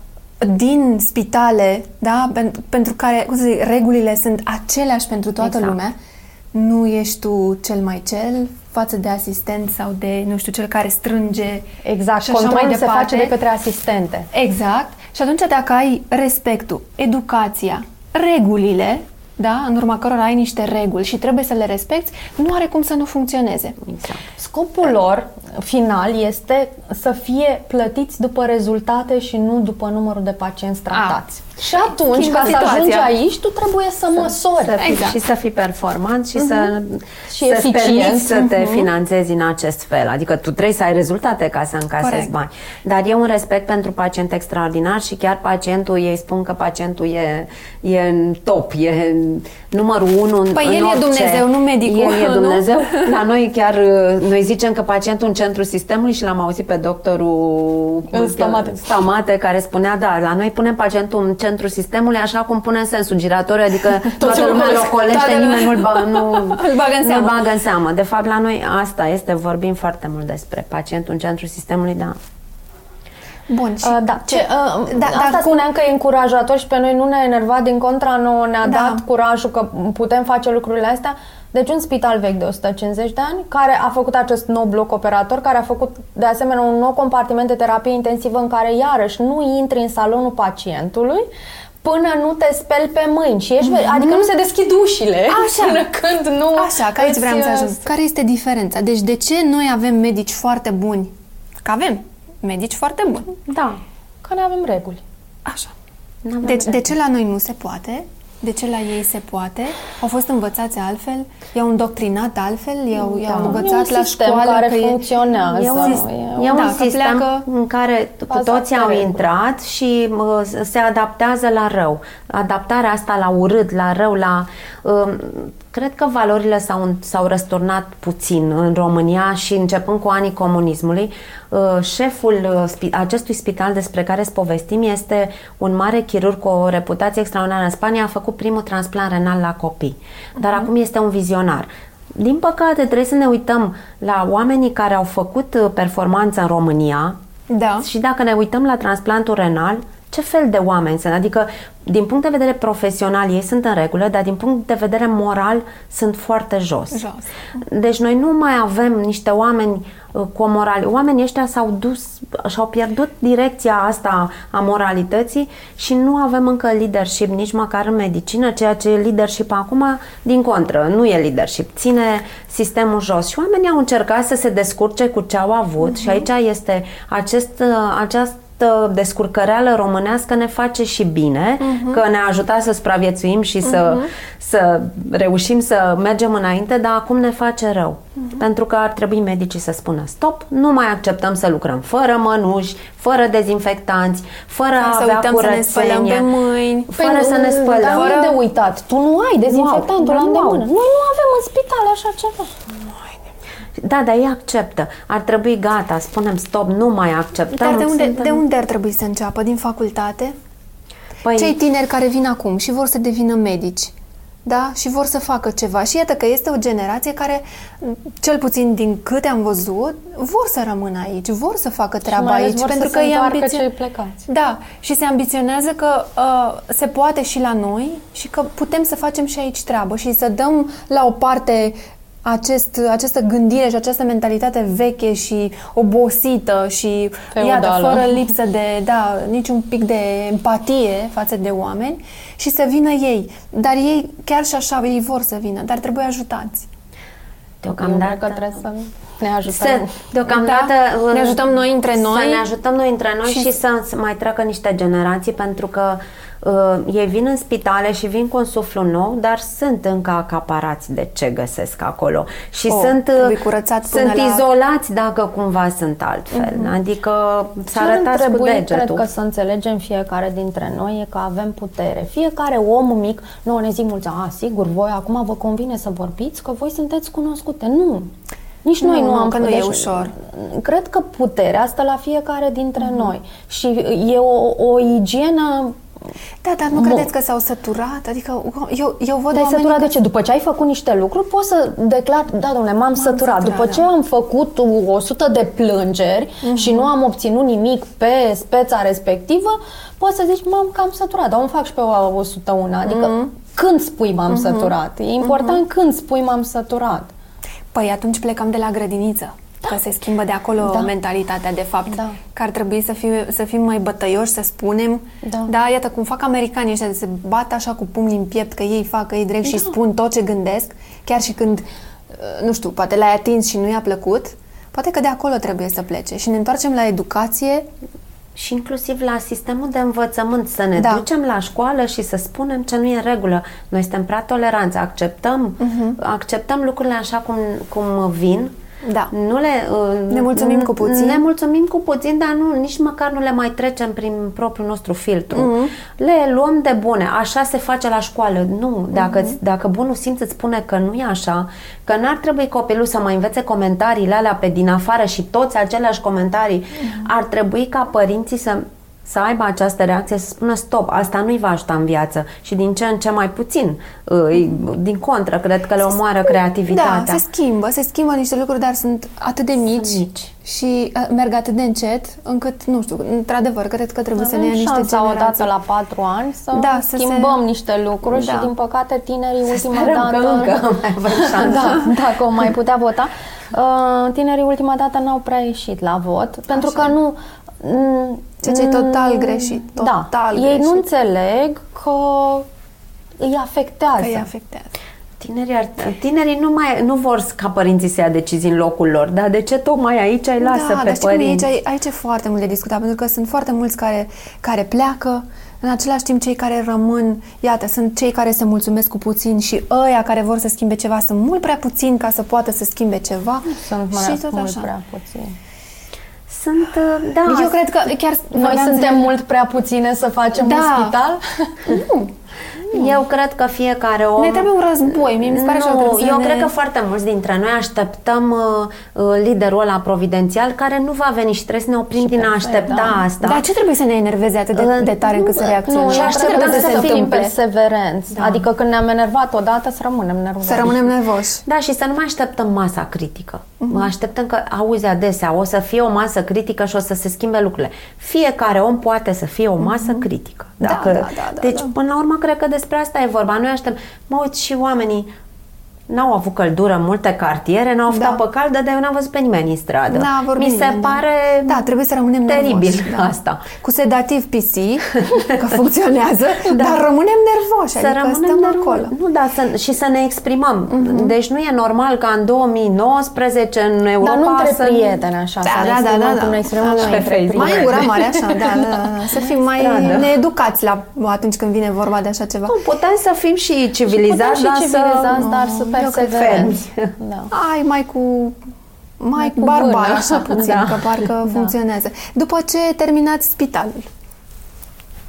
din spitale, da, pentru, pentru care, cum să zic, regulile sunt aceleași pentru toată exact. lumea, nu ești tu cel mai cel față de asistent sau de, nu știu, cel care strânge Exact, și așa controlul mai se face de către asistente. Exact. Și atunci dacă ai respectul, educația, regulile, da, în urma cărora ai niște reguli și trebuie să le respecti, nu are cum să nu funcționeze. Exact. Scopul lor final este să fie plătiți după rezultate și nu după numărul de pacienți tratați. A. Și atunci, Schimbă ca situația. să ajungi aici, tu trebuie să, să măsori. Să fii, exact. Și să fii performant și uh-huh. să, și să eficient. să te uh-huh. finanțezi în acest fel. Adică tu trebuie să ai rezultate ca să încasezi Corect. bani. Dar e un respect pentru pacient extraordinar și chiar pacientul, ei spun că pacientul e, e în top, e numărul unu păi în el orice. e Dumnezeu, nu medicul. El e Dumnezeu. Nu? La noi chiar, noi zicem că pacientul în centrul sistemului și l-am auzit pe doctorul Stamate. Stamate care spunea, da, la noi punem pacientul în centrul sistemului așa cum punem sensul giratoriu, adică <laughs> toată lumea <laughs> îl ocolește, nimeni nu-l ba, nu, îl bagă în seamă. bagă în seamă. De fapt, la noi asta este, vorbim foarte mult despre pacientul în centrul sistemului, da. Bun, și uh, da. Ce, uh, da, asta da, spuneam cum... că e încurajator și pe noi nu ne-a enervat, din contra nouă ne-a da. dat curajul că putem face lucrurile astea. Deci un spital vechi de 150 de ani care a făcut acest nou bloc operator, care a făcut de asemenea un nou compartiment de terapie intensivă în care iarăși nu intri în salonul pacientului, până nu te speli pe mâini și ești, mm-hmm. adică nu se deschid ușile Așa. <laughs> până când nu Așa, că aici vreau să ajung. Care este diferența? Deci de ce noi avem medici foarte buni? Că avem medici foarte buni. Da, că ne avem reguli. Așa. Deci reguli. de ce la noi nu se poate? De ce la ei se poate? Au fost învățați altfel? I-au îndoctrinat altfel? I-au, da. i-au învățat la școală care că funcționează. E un, e un da, sistem pleacă în care cu toții au intrat și uh, se adaptează la rău. Adaptarea asta la urât, la rău, la... Uh, cred că valorile s-au, s-au răsturnat puțin în România și începând cu anii comunismului. Uh, șeful uh, acestui spital despre care îți povestim este un mare chirurg cu o reputație extraordinară în Spania, a făcut primul transplant renal la copii, dar uh-huh. acum este un vizionar. Din păcate, trebuie să ne uităm la oamenii care au făcut uh, performanță în România da. și dacă ne uităm la transplantul renal, ce fel de oameni sunt? Adică, din punct de vedere profesional, ei sunt în regulă, dar din punct de vedere moral sunt foarte jos. jos. Deci noi nu mai avem niște oameni uh, cu o moral. Oamenii ăștia s-au dus și-au pierdut direcția asta a moralității și nu avem încă leadership nici măcar în medicină, ceea ce e leadership acum, din contră, nu e leadership, ține sistemul jos. Și oamenii au încercat să se descurce cu ce au avut uh-huh. și aici este acest, uh, acest descurcăreală românească ne face și bine, uh-huh. că ne-a ajutat să supraviețuim și uh-huh. să, mhm. să reușim să mergem înainte, dar acum ne face rău. Uh-huh. Pentru că ar trebui medicii să spună stop, nu mai acceptăm să lucrăm fără mănuși, fără dezinfectanți, fără a avea curățenie, să ne spălăm pe mâini, fără păi, să ne spălăm. Dar fără... de uitat, tu nu ai dezinfectantul wow, la îndemână. Noi nu avem în spital așa ceva. Da, dar ei acceptă. Ar trebui gata, spunem stop, nu mai acceptăm. Dar de unde, suntem... de unde ar trebui să înceapă? Din facultate? Păi... Cei tineri care vin acum și vor să devină medici, da? Și vor să facă ceva. Și iată că este o generație care, cel puțin din câte am văzut, vor să rămână aici, vor să facă treaba aici. Vor pentru să că se e ambiție... cei plecați. Da, și se ambiționează că uh, se poate și la noi și că putem să facem și aici treabă și să dăm la o parte acest, această gândire și această mentalitate veche și obosită și iată, fără lipsă de, da, niciun pic de empatie față de oameni și să vină ei. Dar ei, chiar și așa, ei vor să vină, dar trebuie ajutați. Deocamdată că trebuie să ne ajutăm. Să, deocamdată da, ne ajutăm noi între noi. Să ne ajutăm noi între noi și, și să mai treacă niște generații pentru că uh, ei vin în spitale și vin cu un suflu nou, dar sunt încă acaparați de ce găsesc acolo și Oh, sunt, trebuie curățat până sunt la- izolați dacă cumva sunt altfel. Adică să Ce ar arătați cu trebui, degetul. cred că să înțelegem fiecare dintre noi e că avem putere. Fiecare om mic, nu ne zic mulți, a, sigur, voi acum vă convine să vorbiți că voi sunteți cunoscute. Nu. Nici Nu, noi nu nu, am că nu e ușor. Cred că puterea asta la fiecare dintre noi. Și e o, o igienă Da, dar nu Bun. credeți că s-au săturat? Adică eu, eu văd Te-ai oamenii săturat că- de ce? După ce ai făcut niște lucruri, poți să declar, da, domnule, m-am săturat. săturat, După da. ce am făcut 100 de plângeri și nu am obținut nimic pe speța respectivă, poți să zici, m-am cam săturat, dar o fac și pe 101. Adică când spui m-am săturat? E important când spui m-am săturat. Păi atunci plecăm de la grădiniță. Că se schimbă de acolo Da. mentalitatea, de fapt. Da. Că ar trebui să, fie, să fim mai bătăioși, să spunem. Da. da, iată cum fac americanii ăștia, se bat așa cu pumnii în piept, că ei fac, că ei drept și spun tot ce gândesc, chiar și când, uh, nu știu, poate l-ai atins și nu i-a plăcut, poate că de acolo trebuie să plece. Și ne întoarcem la educație, Și inclusiv la sistemul de învățământ, să ne Da. ducem la școală și să spunem ce nu e în regulă. Noi suntem prea toleranți, acceptăm, acceptăm lucrurile așa cum, cum vin. Da. Nu le, uh, Ne mulțumim cu puțin. Ne mulțumim cu puțin, dar nu, nici măcar nu le mai trecem prin propriul nostru filtru. Mhm. Le luăm de bune. Așa se face la școală. Nu. Dacă, Mhm. dacă bunul simț îți spune că nu e așa, că n-ar trebui copilul să mai învețe comentariile alea pe din afară și toți aceleași comentarii, Mhm. ar trebui ca părinții să să aibă această reacție, să spună stop, asta nu-i va ajuta în viață și din ce în ce mai puțin. Îi- Din contră, cred că le omoară creativitatea. Da, se schimbă, se schimbă niște lucruri, dar sunt atât de mici, mici. și uh, merg atât de încet, încât, nu știu, într-adevăr, cred că trebuie să ne ia Avem niște șansa generații. odată la patru ani să, Da, să schimbăm se- niște lucruri Da. și din păcate tinerii ultima sperăm că dată încă mai avem <laughs> șansa. da, dacă o mai putea vota uh, tinerii ultima dată n-au prea ieșit la vot pentru că nu mm, Ceea ce e total mm, greșit, da, total ei greșit. nu înțeleg că îi afectează Că îi afectează. Tinerii, ar, tinerii nu, mai, nu vor ca părinții să ia decizii în locul lor, dar de ce tocmai aici îi lasă da, pe dar știi cum e părinți? aici, aici e foarte mult de discutat, pentru că sunt foarte mulți care, care pleacă, în același timp cei care rămân, iată, sunt cei care se mulțumesc cu puțin și ăia care vor să schimbe ceva sunt mult prea puțini ca să poată să schimbe ceva. sunt și mai tot mult așa. prea puțini Sunt, uh, da, Eu cred că chiar noi vorbeam suntem zilele- mult prea puține să facem Da. un spital eu cred că fiecare om... Ne trebuie un război, mie mi se pare așa că nu, trebuie să eu ne- cred că foarte mulți dintre noi așteptăm uh, uh, liderul ăla providențial care nu va veni și trebuie să ne oprim din a aștepta da. asta. Dar ce trebuie să ne enerveze atât de, de tare încât să reacționăm? Nu, Și eu ce așteptăm trebuie trebuie să, să se fim întâmple? perseverenți. Da. Adică când ne-am enervat odată să rămânem nervoși. Să rămânem nervoși. Da, și să nu mai așteptăm masa critică. Mhm. Mă așteptăm că, auzi adesea, o să fie o masă critică și o să se schimbe lucrurile. Fiecare om poate să fie o masă critică. Mhm. Da, Dacă, da, da, da, deci, da. până la urmă, cred că despre asta e vorba. Noi așteptăm, mă uit și oamenii N-au avut căldură în multe cartiere, n-au avut Da. apă caldă, dar eu n-am văzut pe nimeni în stradă. Da, vorbim Mi se nimeni, da. pare Da, trebuie să rămânem teribil nervoși. Da. asta. Cu sedativ PC, <laughs> că funcționează, Da. dar rămânem nervoși, Să adică rămânem stăm nervoși. acolo. Nu, da, să, și să ne exprimăm. Mhm. Deci nu e normal ca în 2019 în Europa Dar nu între să... prieteni așa, Da, să ne da, da, exprimăm da, cum da. ne exprimăm Așa. noi Pe între Facebook. Mai în prieteni. gura mare, așa, da, da, da. Să fim mai Stradă. needucați la, atunci când vine vorba de așa ceva. Nu, putem să fim și civilizați, Putem și dar civilizați, să... dar să eu cred perseverenți. fermi. <laughs> Da. Ai mai cu mai cu barbar, vână. așa puțin, Da. că parcă funcționează. După ce terminați spitalul,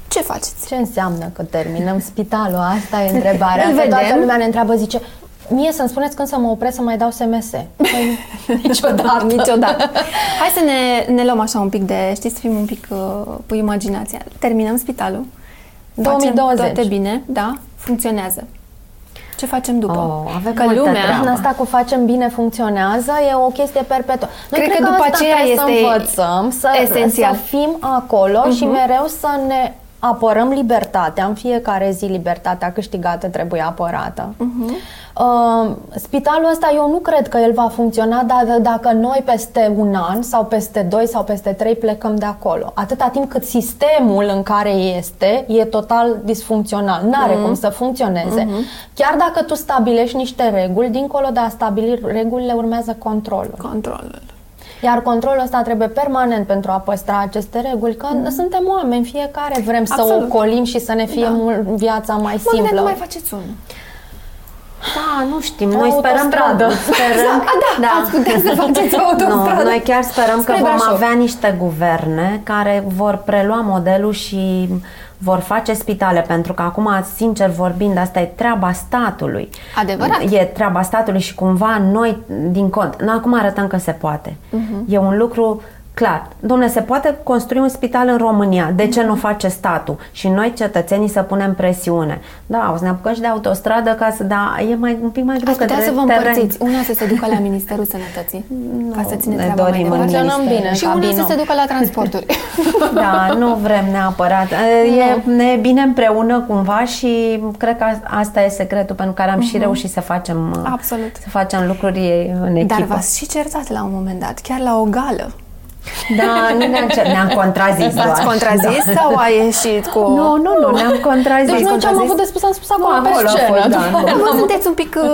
ce faceți? Ce înseamnă că terminăm spitalul? Asta e <laughs> întrebarea. Îl Că toată vedem. lumea ne întreabă, zice, mie să-mi spuneți când să mă opresc să mai dau SMS. Păi, <laughs> niciodată. Niciodată. Hai să ne, ne luăm așa un pic de, știți, să fim un pic uh, cu imaginația. Terminăm spitalul. facem 2020. Toate bine, da, funcționează. Ce facem după? Oh, avem că multă lumea, treabă. Asta cu facem bine funcționează e o chestie perpetuă. Noi Cred cred, că după asta aceea trebuie este să învățăm, să, esențial. să fim acolo Mhm. și mereu să ne apărăm libertatea. În fiecare zi libertatea câștigată trebuie apărată. Mhm. Uh, spitalul ăsta eu nu cred că el va funcționa dar dacă noi peste un an sau peste doi sau peste trei plecăm de acolo. Atâta timp cât sistemul în care este e total disfuncțional. N-are Mhm. cum să funcționeze. Chiar dacă tu stabilești niște reguli, dincolo de a stabili regulile urmează controlul. Controlul. Iar controlul ăsta trebuie permanent pentru a păstra aceste reguli, că mm. suntem oameni, fiecare vrem Absolut. să ocolim și să ne fie da. mult viața mai mă simplă. Mă mai faceți unul. Da, nu știm. Noi sperăm <laughs> că, sperăm, da, da, da, ați putea să faceți <laughs> o autostradă. No, noi chiar sperăm Spre că vom Brașov. avea niște guverne care vor prelua modelul și vor face spitale, pentru că acum, sincer vorbind, asta e treaba statului. Adevărat. E treaba statului și cumva noi, din cont, noi acum arătăm că se poate. Uh-huh. E un lucru clar. Domnule, se poate construi un spital în România. De ce nu face statul? Și noi, cetățenii, să punem presiune. Da, o să ne apucăm și de autostradă ca să... Da, e mai, un pic mai greu că să vă împărțiți. Una să se ducă la Ministerul Sănătății, no, <laughs> ca să ține ne treaba dorim mai departe. bine Și una să se ducă la transporturi. <laughs> <laughs> da, nu vrem neapărat. E, ne e bine împreună cumva și cred că asta e secretul pentru care am uh-huh. și mhm. reușit să facem, Absolut. să facem lucruri în echipă. Dar v-ați și certat la un moment dat, chiar la o gală. Da, nu ne-am, ne-am contrazis doar. Ați contrazis da. sau a ieșit cu... Nu, nu, nu, ne-am contrazis. Deci noi ce am avut de spus, am spus acolo pe scenă. Fost, da, da, da, sunteți un pic... Uh...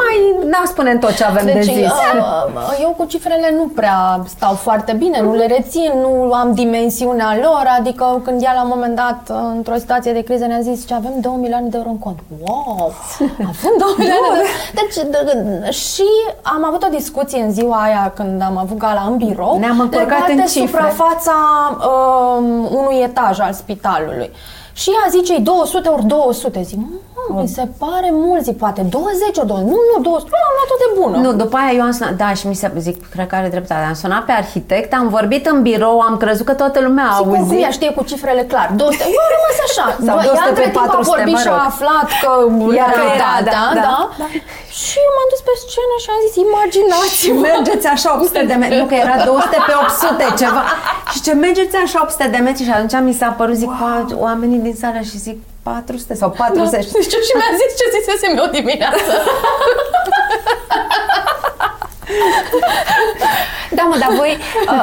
Mai, n-am spune tot ce avem deci, de zis. Uh, eu cu cifrele nu prea stau foarte bine, nu le rețin, nu am dimensiunea lor, adică când ea la un moment dat, într-o situație de criză, ne-a zis că avem 2 milioane de euro în cont. Wow! <laughs> Avem 2 milioane de euro. Deci, și am avut o discuție în ziua aia când am avut gala în birou, ne-am încurcat în cifre. suprafața um, unui etaj al spitalului. Și ea zice 200 ori 200. Zic, mă, mi se pare mult, zic, poate 20 ori 20. Nu, nu, 200. Nu, am luat-o de bună. Nu, după aia eu am sunat, da, și mi se zic, cred că are dreptate. Am sunat pe arhitect, am vorbit în birou, am crezut că toată lumea a auzit. Cum ea știe cu cifrele clar. 200. Eu am rămas așa. <laughs> Sau 200 pe 400, a vorbit și a aflat că era, da, da, da, da, da. Și eu m-am dus pe scenă și am zis, imaginați Mergeți așa 800 de metri. Nu, că era 200 pe 800 ceva. Și ce mergeți așa 800 de metri și atunci mi s-a părut, zic, wow. oamenii din sală și zic 400 sau 40. Da, știu și mi-a zis ce zisesem eu dimineață. <laughs> da, mă, dar voi... Uh,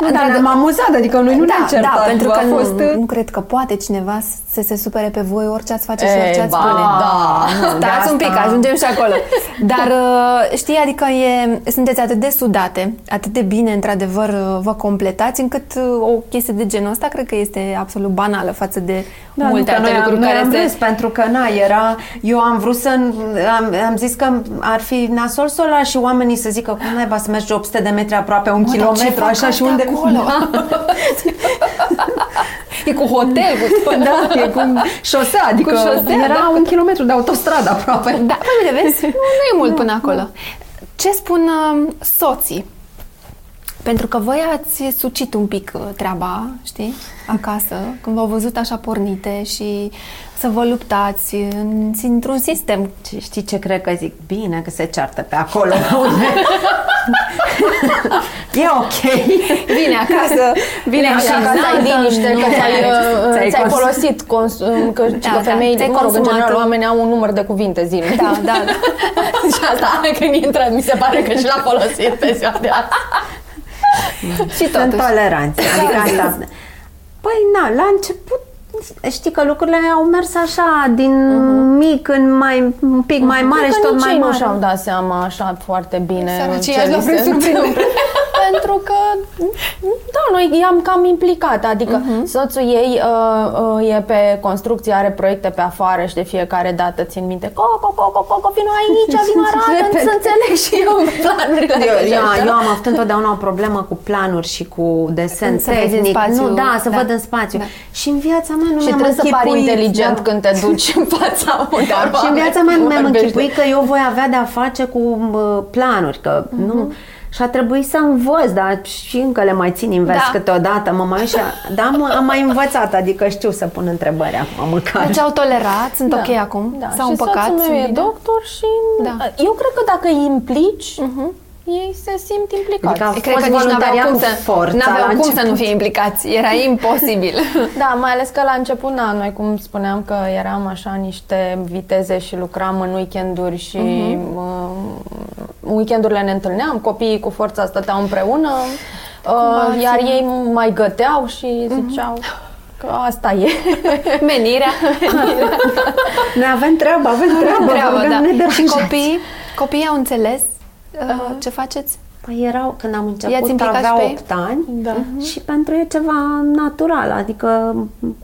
uh, da, ne-am amuzat, adică noi nu da, ne-am certat. Da, pentru că fost... nu, nu cred că poate cineva să se supere pe voi orice ați face și orice ați spune. Da, nu, Stați un pic, ajungem și acolo. Dar uh, știi, adică e, sunteți atât de sudate, atât de bine, într-adevăr, uh, vă completați, încât uh, o chestie de genul ăsta cred că este absolut banală față de da, multe alte noi lucruri am, care am se... Râs, pentru că, na, era... Eu am vrut să... Am, am zis că ar fi nasol sola și oamenii să zică cum naiba să mergi 800 de metri aproape un mă, kilometru, așa și unde... Acolo? <laughs> e cu hotel, cu <laughs> tot. Da, e cu șosea, adică cu șosea, era da. un kilometru de autostradă aproape. Da, păi, vezi, <laughs> nu, nu e mult până acolo. Ce spun uh, soții? Pentru că voi ați sucit un pic uh, treaba, știi, acasă, când v-au văzut așa pornite și să vă luptați în, într-un sistem. Știi ce cred că zic? Bine că se ceartă pe acolo. e ok. Bine acasă, bine acasă, acasă ai liniște, că ți-ai, ți-ai, ți-ai folosit, cons- că, da, că da, femeile, mă rog, în general, oamenii au un număr de cuvinte zilnic. Da, da, da. <laughs> și asta, când intră, mi se pare că și l-a folosit pe ziua de azi. <laughs> și totuși. Sunt toleranți. Adică asta. Păi, na, la început știi că lucrurile au mers așa, din uh-huh. mic în mai, un pic uh-huh. mai mare și tot mai mare. nu și-au dat seama așa foarte bine Sărăcia ce li se pentru că, da, noi i-am cam implicat, adică uh-huh. soțul ei uh, uh, e pe construcție, are proiecte pe afară și de fiecare dată țin minte, coco, coco, coco, vino aici, <laughs> vino arată, să înțeleg și eu planurile. Eu, eu, eu am avut întotdeauna o problemă cu planuri și cu desen să tehnic. Spațiu, nu, da, să da. văd în spațiu. Da. Și în viața mea nu și mi-am trebuie să pari inteligent da. când te duci în fața <laughs> unor da. Și în viața mea nu mi-am închipuit că eu voi avea de-a face cu uh, planuri, că uh-huh. nu și a trebuit să învăț, dar și încă le mai țin invers da. câteodată. Mă mai și da, mă, am mai învățat, adică știu să pun întrebări acum măcar. Deci au tolerat, sunt da. ok acum, da. s-au și împăcat. Și meu e doctor și da. eu cred că dacă îi implici, uh-huh ei se simt implicați. Adică Cred că nici n-aveau cum, să, n-aveau cum să nu fie implicați. Era <laughs> imposibil. da, mai ales că la început, na, noi cum spuneam că eram așa niște viteze și lucram în weekenduri și uh-huh. uh, weekendurile ne întâlneam, copiii cu forța stăteau împreună, uh, iar ei mai găteau și mhm. ziceau... Uh-huh. Că asta e. <laughs> Menirea. <laughs> Menirea. Noi avem treabă, avem treabă. treabă da. Și copiii, copiii au înțeles Uh, ce faceți? Păi erau, când am I-ați început, implicat avea și pe ei? 8 ani Da. și pentru ei e ceva natural, adică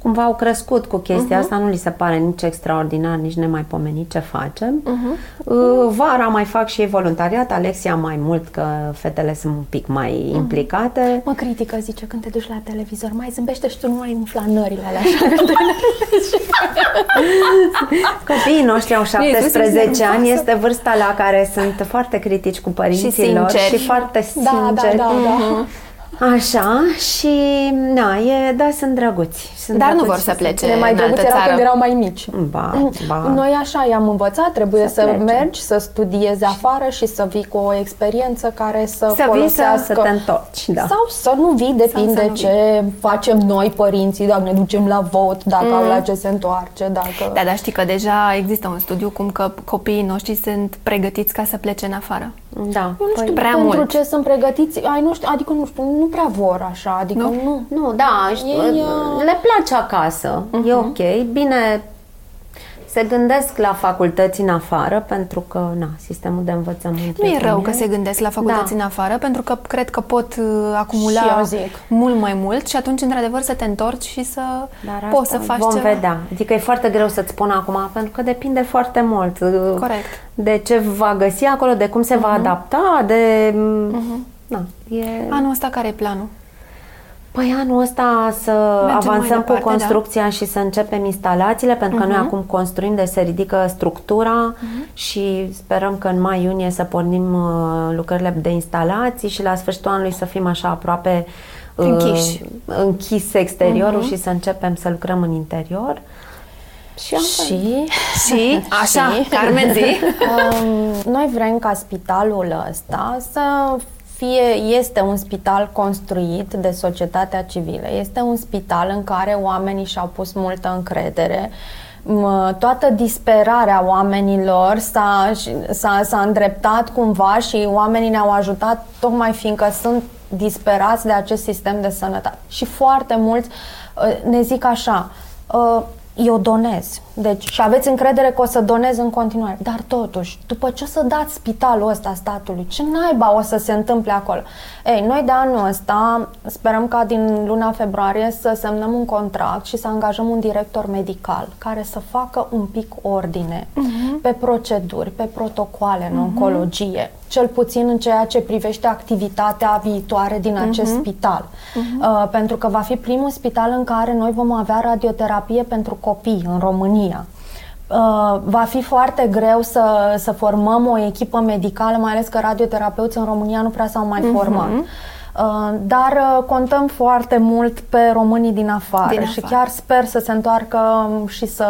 cumva au crescut cu chestia asta, nu li se pare nici extraordinar, nici nemaipomenit ce facem. Uh, Vara mai fac și ei voluntariat, Alexia mai mult, că fetele sunt un pic mai implicate. Mă critică, zice, când te duci la televizor, mai zâmbește și tu nu mai umfla nările alea așa. când te- Copiii noștri au Ei, sunt 17 ani, nervoasă. este vârsta la care sunt foarte critici cu părinților și, sinceri. Foarte Da, da, sinceri. da, da. Așa, și na, e, da, sunt drăguți. Sunt Dar nu drăguți vor să și plece Cele mai în drăguțe altă erau țară. când erau mai mici. Ba, ba. Noi așa i-am învățat, trebuie Să să, plece. mergi, să studiezi afară și să vii cu o experiență care să, Să vii să, folosească. să te întorci, da. Sau să nu vii, depinde să nu vii. ce facem noi părinții, dacă ne ducem la vot, dacă au la ce se întoarce, dacă... Da, dar știi că deja există un studiu cum că copiii noștri sunt pregătiți ca să plece în afară. Da. Eu nu știu prea pentru mult. ce sunt pregătiți, ai, nu știu, adică nu știu, nu prea vor așa, adică Nu? nu. nu. Nu, da, știu, Ei, uh, le place acasă, e ok. Bine, se gândesc la facultăți în afară, pentru că, na, sistemul de învățământ Nu e rău cum că se gândesc la facultăți Da. în afară, pentru că cred că pot uh, acumula Și eu zic. mult mai mult și atunci, într-adevăr, să te întorci și să Dar poți să asta faci vom ceva. vedea. Adică e foarte greu să-ți spun acum, pentru că depinde foarte mult. uh, Corect. De ce va găsi acolo, de cum se va adapta, de... Na, e... Anul ăsta care e planul? Păi anul ăsta să Mergem mai avansăm departe, cu construcția și să începem instalațiile, pentru că noi acum construim, deci se ridică structura și sperăm că în mai-iunie să pornim uh, lucrările de instalații și la sfârșitul anului să fim așa aproape uh, Închiși. închis exteriorul și să începem să lucrăm în interior. Și, asta e. Și <laughs> Și, așa, <laughs> Și- Carmen, zi. <laughs> Um, noi vrem ca spitalul ăsta să fie, este un spital construit de societatea civilă. Este un spital în care oamenii și-au pus multă încredere. M- Toată disperarea oamenilor s-a, s-a, s-a îndreptat cumva și oamenii ne-au ajutat tocmai fiindcă sunt disperați de acest sistem de sănătate. Și foarte mulți uh, ne zic așa, uh, eu donez. Deci, și aveți încredere că o să donez în continuare. Dar totuși, după ce o să dați spitalul ăsta statului, ce naiba o să se întâmple acolo? Ei, noi de anul ăsta sperăm ca din luna februarie să semnăm un contract și să angajăm un director medical care să facă un pic ordine pe proceduri, pe protocoale în oncologie, cel puțin în ceea ce privește activitatea viitoare din acest spital. Uh, pentru că va fi primul spital în care noi vom avea radioterapie pentru copii în România. Uh, va fi foarte greu să, să formăm o echipă medicală, mai ales că radioterapeuți în România nu prea s-au mai format. Uh, dar uh, contăm foarte mult pe românii din afară, Din și afară. chiar sper să se întoarcă um, și să,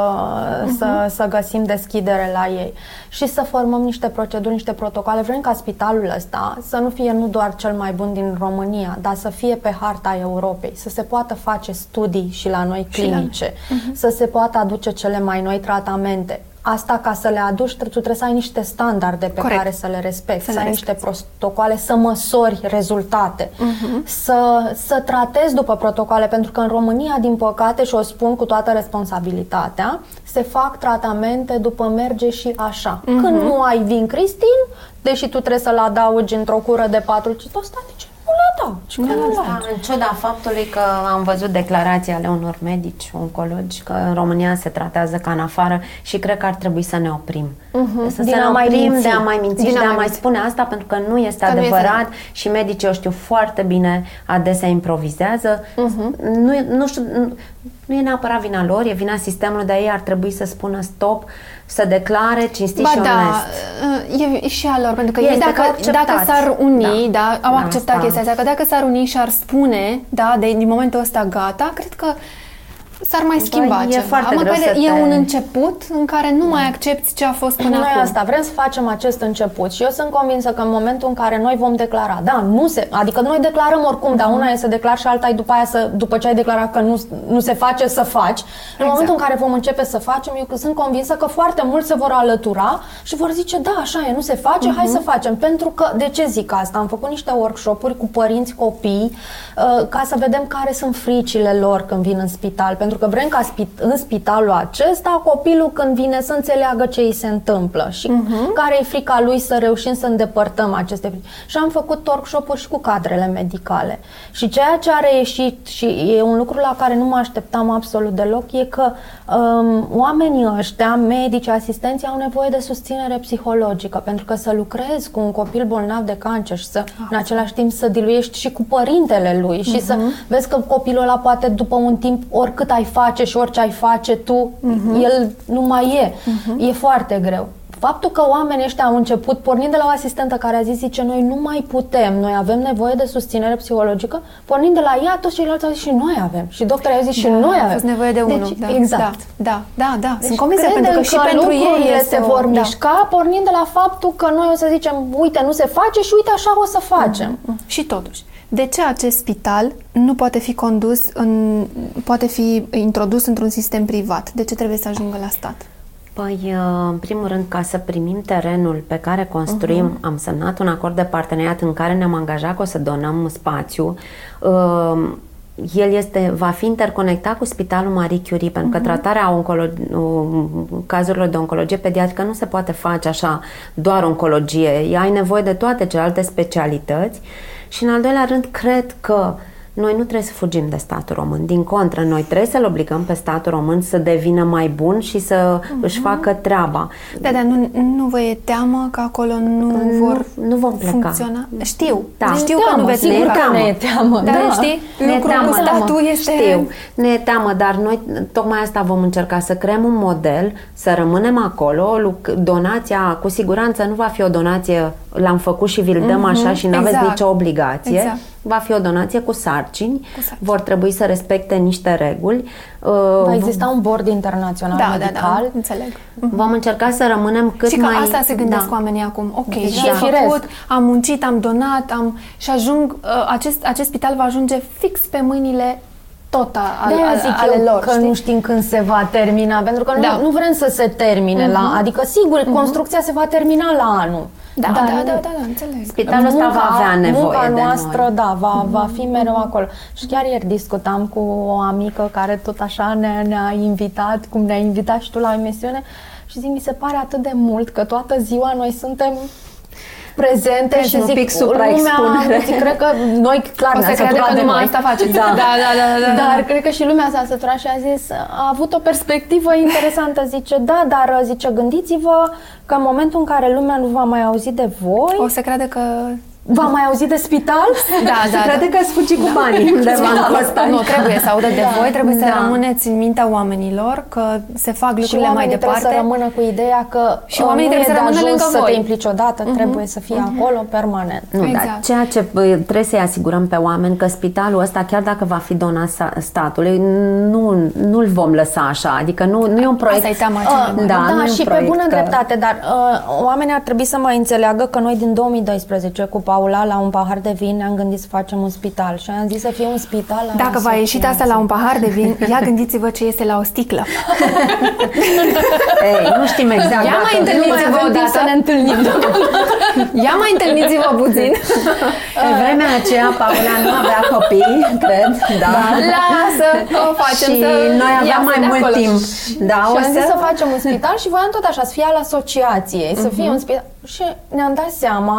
să, să găsim deschidere la ei și să formăm niște proceduri, niște protocoale. Vrem ca spitalul ăsta să nu fie nu doar cel mai bun din România, dar să fie pe harta Europei, să se poată face studii și la noi Și la- clinice, să se poată aduce cele mai noi tratamente. Asta ca să le aduci, tu trebuie să ai niște standarde pe Corect. care să le respecti, Să să, le ai niște protocoale, să măsori rezultate, Mhm. să, să tratezi după protocoale, pentru că în România, din păcate, și o spun cu toată responsabilitatea, se fac tratamente după merge și așa. Mhm. Când nu ai vin Cristin, deși tu trebuie să-l adaugi într-o cură de patru citostatice, nu le adaugi. Că nu le Asta, în ciuda faptului că am văzut declarații ale unor medici oncologi că în România se tratează ca în afară și cred că ar trebui să ne oprim. Să Din se a ne mai oprim minți. de a mai minți Din și a de a mai mai minți. spune asta pentru că nu este Că nu este adevărat și medicii o știu foarte bine, adesea improvizează. Nu, e- nu știu, nu, nu e neapărat vina lor, e vina sistemului, dar ei ar trebui să spună stop, să declare cinstit Ba și da, onest. e și a lor, pentru că Este ei că dacă, acceptați. dacă s-ar uni, da, Da. au Da, acceptat asta. chestia asta, că dacă s-ar uni și ar spune, da, de, din momentul ăsta gata, cred că s-ar mai schimba e ceva. foarte Măcar greu să e te- un început în care nu mai accepti ce a fost până Noi acum. asta vrem să facem acest început și eu sunt convinsă că în momentul în care noi vom declara, da, nu se, adică noi declarăm oricum, dar una e să declar și alta e după aia să, după ce ai declarat că nu, nu se face, să faci. În momentul în care vom începe să facem, eu sunt convinsă că foarte mulți se vor alătura și vor zice, da, așa e, nu se face, hai să facem. Pentru că, de ce zic asta? Am făcut niște workshop-uri cu părinți, copii, uh, ca să vedem care sunt fricile lor când vin în spital. Pentru pentru că vrem ca spit- în spitalul acesta copilul când vine să înțeleagă ce îi se întâmplă și uh-huh. care e frica lui să reușim să îndepărtăm aceste frici. Și am făcut workshop-uri și cu cadrele medicale. Și ceea ce a reieșit și e un lucru la care nu mă așteptam absolut deloc e că um, oamenii ăștia, medici, asistenții, au nevoie de susținere psihologică pentru că să lucrezi cu un copil bolnav de cancer și să în același timp să diluiești și cu părintele lui și uh-huh. să vezi că copilul ăla poate după un timp oricât ai face și orice ai face tu, uh-huh. el nu mai e. Uh-huh. E foarte greu. Faptul că oamenii ăștia au început, pornind de la o asistentă care a zis, zice, noi nu mai putem, noi avem nevoie de susținere psihologică, pornind de la ea, toți ceilalți au zis și noi avem. Și doctorii au zis și Da, noi a avem. fost nevoie de unul. Deci, da, exact. Da, da, da, da. Deci Sunt convinsă pentru că credem și pentru ei lucrurile este se o- vor da. mișca, pornind de la faptul că noi o să zicem, uite, nu se face și uite, așa o să facem. Și totuși, de ce acest spital nu poate fi condus în, poate fi introdus într-un sistem privat? De ce trebuie să ajungă la stat? Păi, uh, în primul rând, ca să primim terenul pe care construim, uh-huh. am semnat un acord de parteneriat în care ne-am angajat că o să donăm spațiu. Uh, El este, va fi interconectat cu Spitalul Marie Curie, pentru că tratarea oncolo- uh, cazurilor de oncologie pediatrică nu se poate face așa, doar oncologie. Ai nevoie de toate celelalte specialități. Și în al doilea rând, cred că noi nu trebuie să fugim de statul român. Din contră, noi trebuie să-l obligăm pe statul român să devină mai bun și să uh-huh. își facă treaba. Da, dar nu, nu vă e teamă că acolo nu, Nu- vor nu vom pleca. funcționa? Știu, Da. știu Ne că nu teamă, veți sigur pleca. că ne e teamă, Dar da. știi, Ne lucrul teamă, cu statul este... Știu, ne e teamă, dar noi tocmai asta vom încerca, să creăm un model, să rămânem acolo. Luc- Donația, cu siguranță, nu va fi o donație, l-am făcut și vi-l dăm așa și nu aveți exact. nicio obligație. Exact. Va fi o donație cu sarcini, Cu sarcini. vor trebui să respecte niște reguli. Uh, Va exista un board internațional Da, da, medical. da, înțeleg. Vom încerca să rămânem cât și că mai... asta se gândesc da. oamenii acum. Ok, Exact. și am Firesc. făcut, am muncit, am donat, am și ajung, uh, acest, acest spital va ajunge fix pe mâinile tot a, ale, De-aia ale, zic ale eu lor, că știi? nu știm când se va termina, pentru că Da. nu, nu vrem să se termine la... Adică, sigur, construcția se va termina la anul. Da, Dar da, nu- da, da, da, înțeleg. Spitalul ăsta va avea nevoie munca de noastră, noi. da, va, va fi mereu acolo. Și chiar ieri discutam cu o amică care tot așa ne-a, ne-a invitat, cum ne-a invitat și tu la emisiune, și zic, mi se pare atât de mult că toată ziua noi suntem prezente Crezi și un zic, pic supraexpunere. lumea, <laughs> zic, cred că noi clar O ne-am să crede săturat că de numai noi. asta faceți. Da. Da, da, da, da, da. Dar cred că și lumea s-a săturat și a zis, a avut o perspectivă interesantă, zice, da, dar zice, gândiți-vă că în momentul în care lumea nu va mai auzi de voi, O să crede că... va mai auzi de spital? Da, <laughs> da, Crede da. că ați fugit cu banii undeva în costa. Nu, trebuie să audă de Da. voi, trebuie să Da. rămâneți în mintea oamenilor că se fac Și lucrurile mai oamenii departe. trebuie să rămână cu ideea că Și uh, oamenii nu trebuie e să de rămână ajuns lângă să voi. te implici odată, trebuie să fii acolo permanent. Nu, Exact. dar ceea ce bă, trebuie să-i asigurăm pe oameni că spitalul ăsta, chiar dacă va fi donat sa- statului, nu, nu-l vom lăsa așa. Adică nu, nu e un proiect... Asta e teama cea mai Uh, mare. Da, nu da e un și pe proiect bună că- dreptate, dar uh, oamenii ar trebui să mai înțeleagă că noi din 2012 cu Paula la un pahar de vin ne-am gândit să facem un spital și am zis să fie un spital al Dacă v-a ieșit asta la un pahar de vin, <laughs> ia gândiți-vă ce este la o sticlă. Ei, nu știm exact Ia dacă- mai întâlniți-vă avem timp odată. să ne întâlnim. <laughs> Ia mai întâlniți-vă puțin. Pe vremea aceea, Paula nu avea copii, cred, da. Lasă, o facem și să noi aveam iasă mai de mult acolo. timp. Da, și o am zis să... să facem un spital și voiam tot așa, să fie al asociației, să fie un spital. Și ne-am dat seama,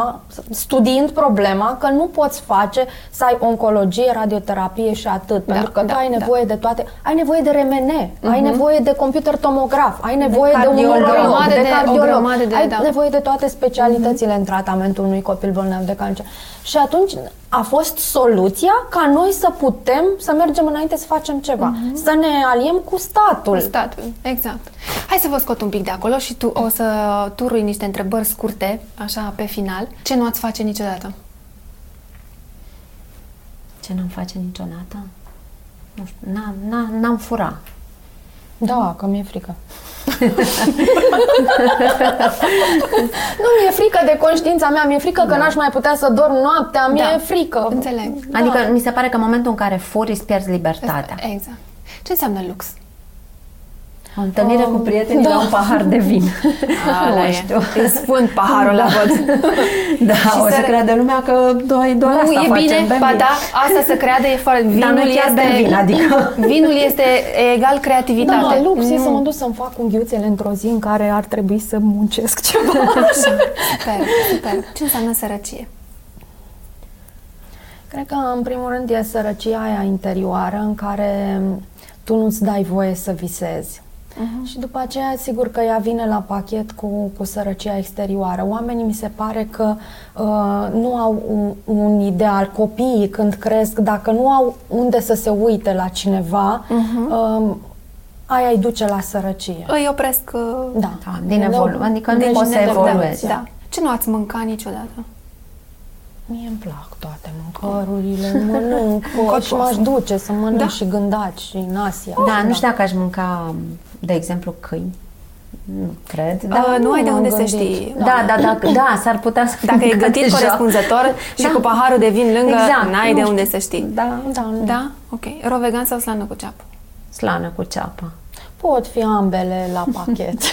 studiind problema, că nu poți face să ai oncologie, radioterapie și atât. Da, pentru că da, tu ai da. nevoie de toate. Ai nevoie de RMN, ai nevoie de computer tomograf, ai nevoie de, un cardiolog. urolog, O grămadă de, de- o cardiolog. grămadă de- ai da. nevoie de toate specialitățile în tratamentul unui copil bolnav de cancer. Și atunci a fost soluția ca noi să putem să mergem înainte să facem ceva. Să ne aliem cu statul. Cu statul, exact. Hai să vă scot un pic de acolo și tu o să turui niște întrebări scurte, așa, pe final. Ce nu ați face niciodată? Ce n-am face niciodată? Nu știu, n-am, n-am, n-am fura. Da, că mi-e frică. <laughs> nu mi-e frică de conștiința mea, mi-e frică că n-aș mai putea să dorm noaptea, mi-e Da. frică. Înțeleg. Adică mi se pare că în momentul în care furi îți pierzi libertatea. Exact. Ce înseamnă lux? O întâlnire cu prietenii da. la un pahar de vin. <laughs> Ala nu e. știu. E sfânt paharul la văd. <laughs> Da, Și o să să- creadă lumea că noi doar Nu, asta e facem, bine, bem ba vin. da, asta să creadă e foarte... Vinul noi chiar este, bem vin, adică- <laughs> Vinul este egal creativitate. Da, mă lupt Nu. să mă duc să-mi fac unghiuțele într-o zi în care ar trebui să muncesc ceva. Super, super. Ce înseamnă sărăcie? Cred că, în primul rând, e sărăcia aia interioară în care tu nu-ți dai voie să visezi. Uh-huh. Și după aceea, sigur că ea vine la pachet cu, cu sărăcia exterioară. Oamenii mi se pare că uh, nu au un, un ideal. Copiii, când cresc, dacă nu au unde să se uite la cineva, uh-huh. uh, aia îi duce la sărăcie. Îi opresc... uh, Da. Da, din evolu- adică nu deci poți să ne- evoluezi. Da, da. Ce nu ați mâncat niciodată? Mie îmi plac toate mâncărurile, <laughs> mănânc Mâncări și m-aș poate. duce să mănânc Da. și gândaci și în Asia. Da, nu știu dacă aș mânca, de exemplu, câini. Nu cred. Da, Dar nu ai de m-am unde să gândit. știi. Da, da, da, da, s-ar putea să <laughs> Dacă e mânca gătit deja. corespunzător și Da. cu paharul de vin lângă, Exact, n-ai nu de știu. unde să știi. Da, Da, nu. Da? Ok. Ro vegan sau slană cu ceapă? slană cu ceapă. Pot fi ambele la pachet. <laughs>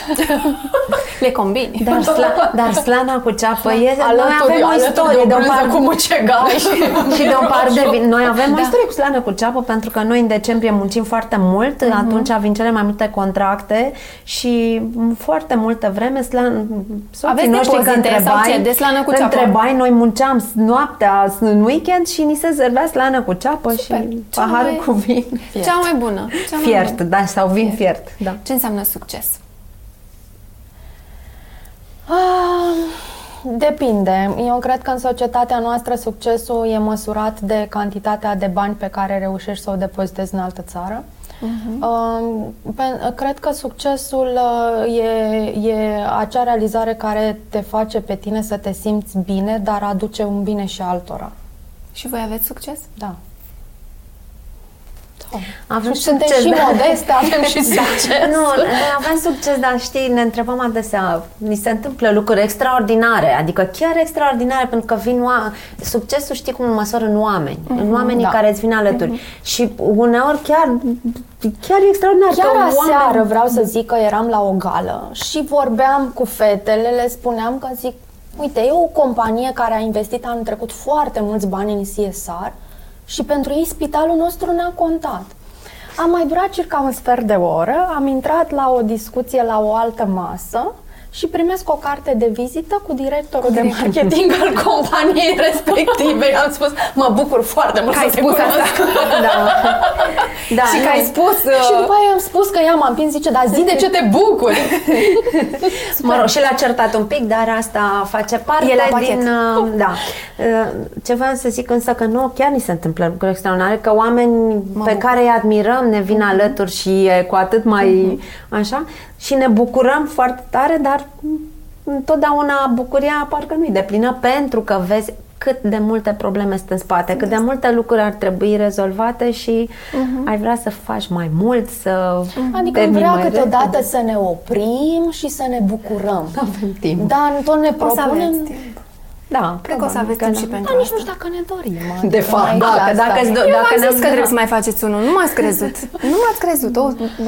Le combini. Dar, sla, dar slana cu ceapă e... Noi avem o alături istorie de, de o un brânză par cu mucegai. <laughs> și de un par de vin. Noi avem o Da. istorie cu slană cu ceapă pentru că noi în decembrie muncim foarte mult, atunci vin cele mai multe contracte și foarte multă vreme slan, soții Aveți noștri că depozite sau întrebai, ce? De slană cu ceapă? întrebai, noi munceam noaptea în weekend și ni se servea slană cu ceapă Super. și Cea paharul mai- cu vin. Cea mai bună. Cea mai Fiert, bună. da, sau vin fiert, da. Ce înseamnă succes? Ah, Depinde. Eu cred că în societatea noastră succesul e măsurat de cantitatea de bani pe care reușești să o depozitezi în altă țară. Uh, pe- cred că succesul uh, e, e acea realizare care te face pe tine să te simți bine, dar aduce un bine și altora. Și voi aveți succes? Da. Avem Și suntem succes, și da. modeste, avem și <laughs> succes. Nu, noi avem succes, dar știi, ne întrebăm adesea, ni se întâmplă lucruri extraordinare, adică chiar extraordinare, pentru că vin oa- succesul știi cum îl măsoară în oameni, în oamenii da. care îți vin alături. Și uneori chiar, chiar e extraordinar. Chiar că aseară oameni... vreau să zic că eram la o gală și vorbeam cu fetele, le spuneam că zic, uite, e o companie care a investit anul trecut foarte mulți bani în CSR și pentru ei spitalul nostru ne-a contat. Am mai durat circa un sfert de oră, am intrat la o discuție la o altă masă și primesc o carte de vizită cu directorul de marketing al companiei <laughs> respective. Am spus, mă bucur foarte mult Că să ai te spus cunosc. asta. <laughs> Da. da, și că nu. ai spus... Și uh, după aia am spus că ea m-a împins, zice, dar zi de ce te bucuri? <laughs> Mă rog, și l-a certat un pic, dar asta face parte E la pachet. din... uh, Da. Uh, Ce vreau să zic însă că nu, chiar ni se întâmplă lucruri extraordinare, că oameni pe bucur. care îi admirăm ne vin alături și e cu atât mai așa și ne bucurăm foarte tare, dar întotdeauna bucuria parcă nu-i deplină pentru că vezi cât de multe probleme sunt în spate, cât de multe lucruri ar trebui rezolvate și ai vrea să faci mai mult, să Adică termini vreau mai câteodată repede. să ne oprim și să ne bucurăm. Avem timp. Dar tot ne O să propunem... aveți timp. Da, Cred că o să aveți timp și pentru Dar nici asta. nu știu dacă ne dorim. De adică fapt, aici dacă, asta dacă, e. îți do- Eu dacă v-am ne-am zis că trebuie să mai faceți unul. Nu m-ați crezut. <laughs> Nu m-ați crezut. O,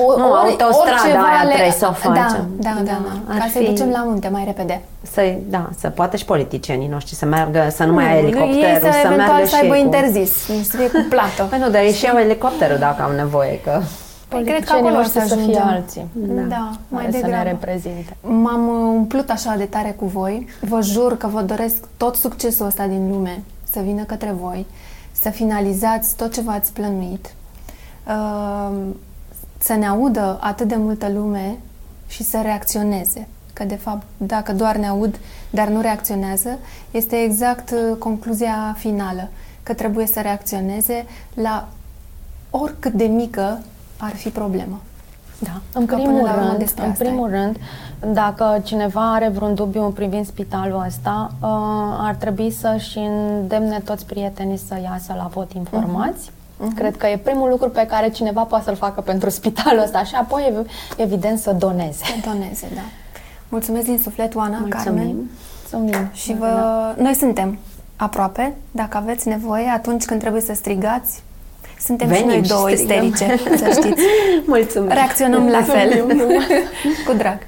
o, Nu, autostrada aia trebuie să o Da, facem. da, da. Da, da. ar Ca să-i fi- ducem la munte mai repede. Să, da, să poată și politicienii noștri să meargă, să nu mai ai ei elicopterul, să, să, eventual meargă să și aibă ei cu... interzis. Să fie cu plată. <laughs> Păi nu, dar e și eu elicopterul dacă am nevoie, că... Păi cred că Politicienii acolo o noștri să să fie ajungem. alții. Da, da mai Care să ne degrabă. reprezinte. M-am uh, umplut așa de tare cu voi. Vă jur că vă doresc tot succesul ăsta din lume să vină către voi, să finalizați tot ce v-ați plănuit, uh, să ne audă atât de multă lume și să reacționeze. Că, de fapt, dacă doar ne aud, dar nu reacționează, este exact uh, concluzia finală. Că trebuie să reacționeze la oricât de mică ar fi problemă. Da. În Că primul, până la urmă rând, despre în asta primul rând, dacă cineva are vreun dubiu privind spitalul ăsta, uh, ar trebui să-și îndemne toți prietenii să iasă la vot informați. Cred că e primul lucru pe care cineva poate să-l facă pentru spitalul ăsta și apoi, ev- evident, să doneze. Să doneze, da. Mulțumesc din suflet, Oana, Mulțumim. Carmen. Mulțumim. Și vă... noi suntem aproape. Dacă aveți nevoie, atunci când trebuie să strigați, Suntem Venim și noi și două strigăm. isterice, să știți. <laughs> Mulțumesc! Reacționăm la fel. Mulțumim. <laughs> Cu drag.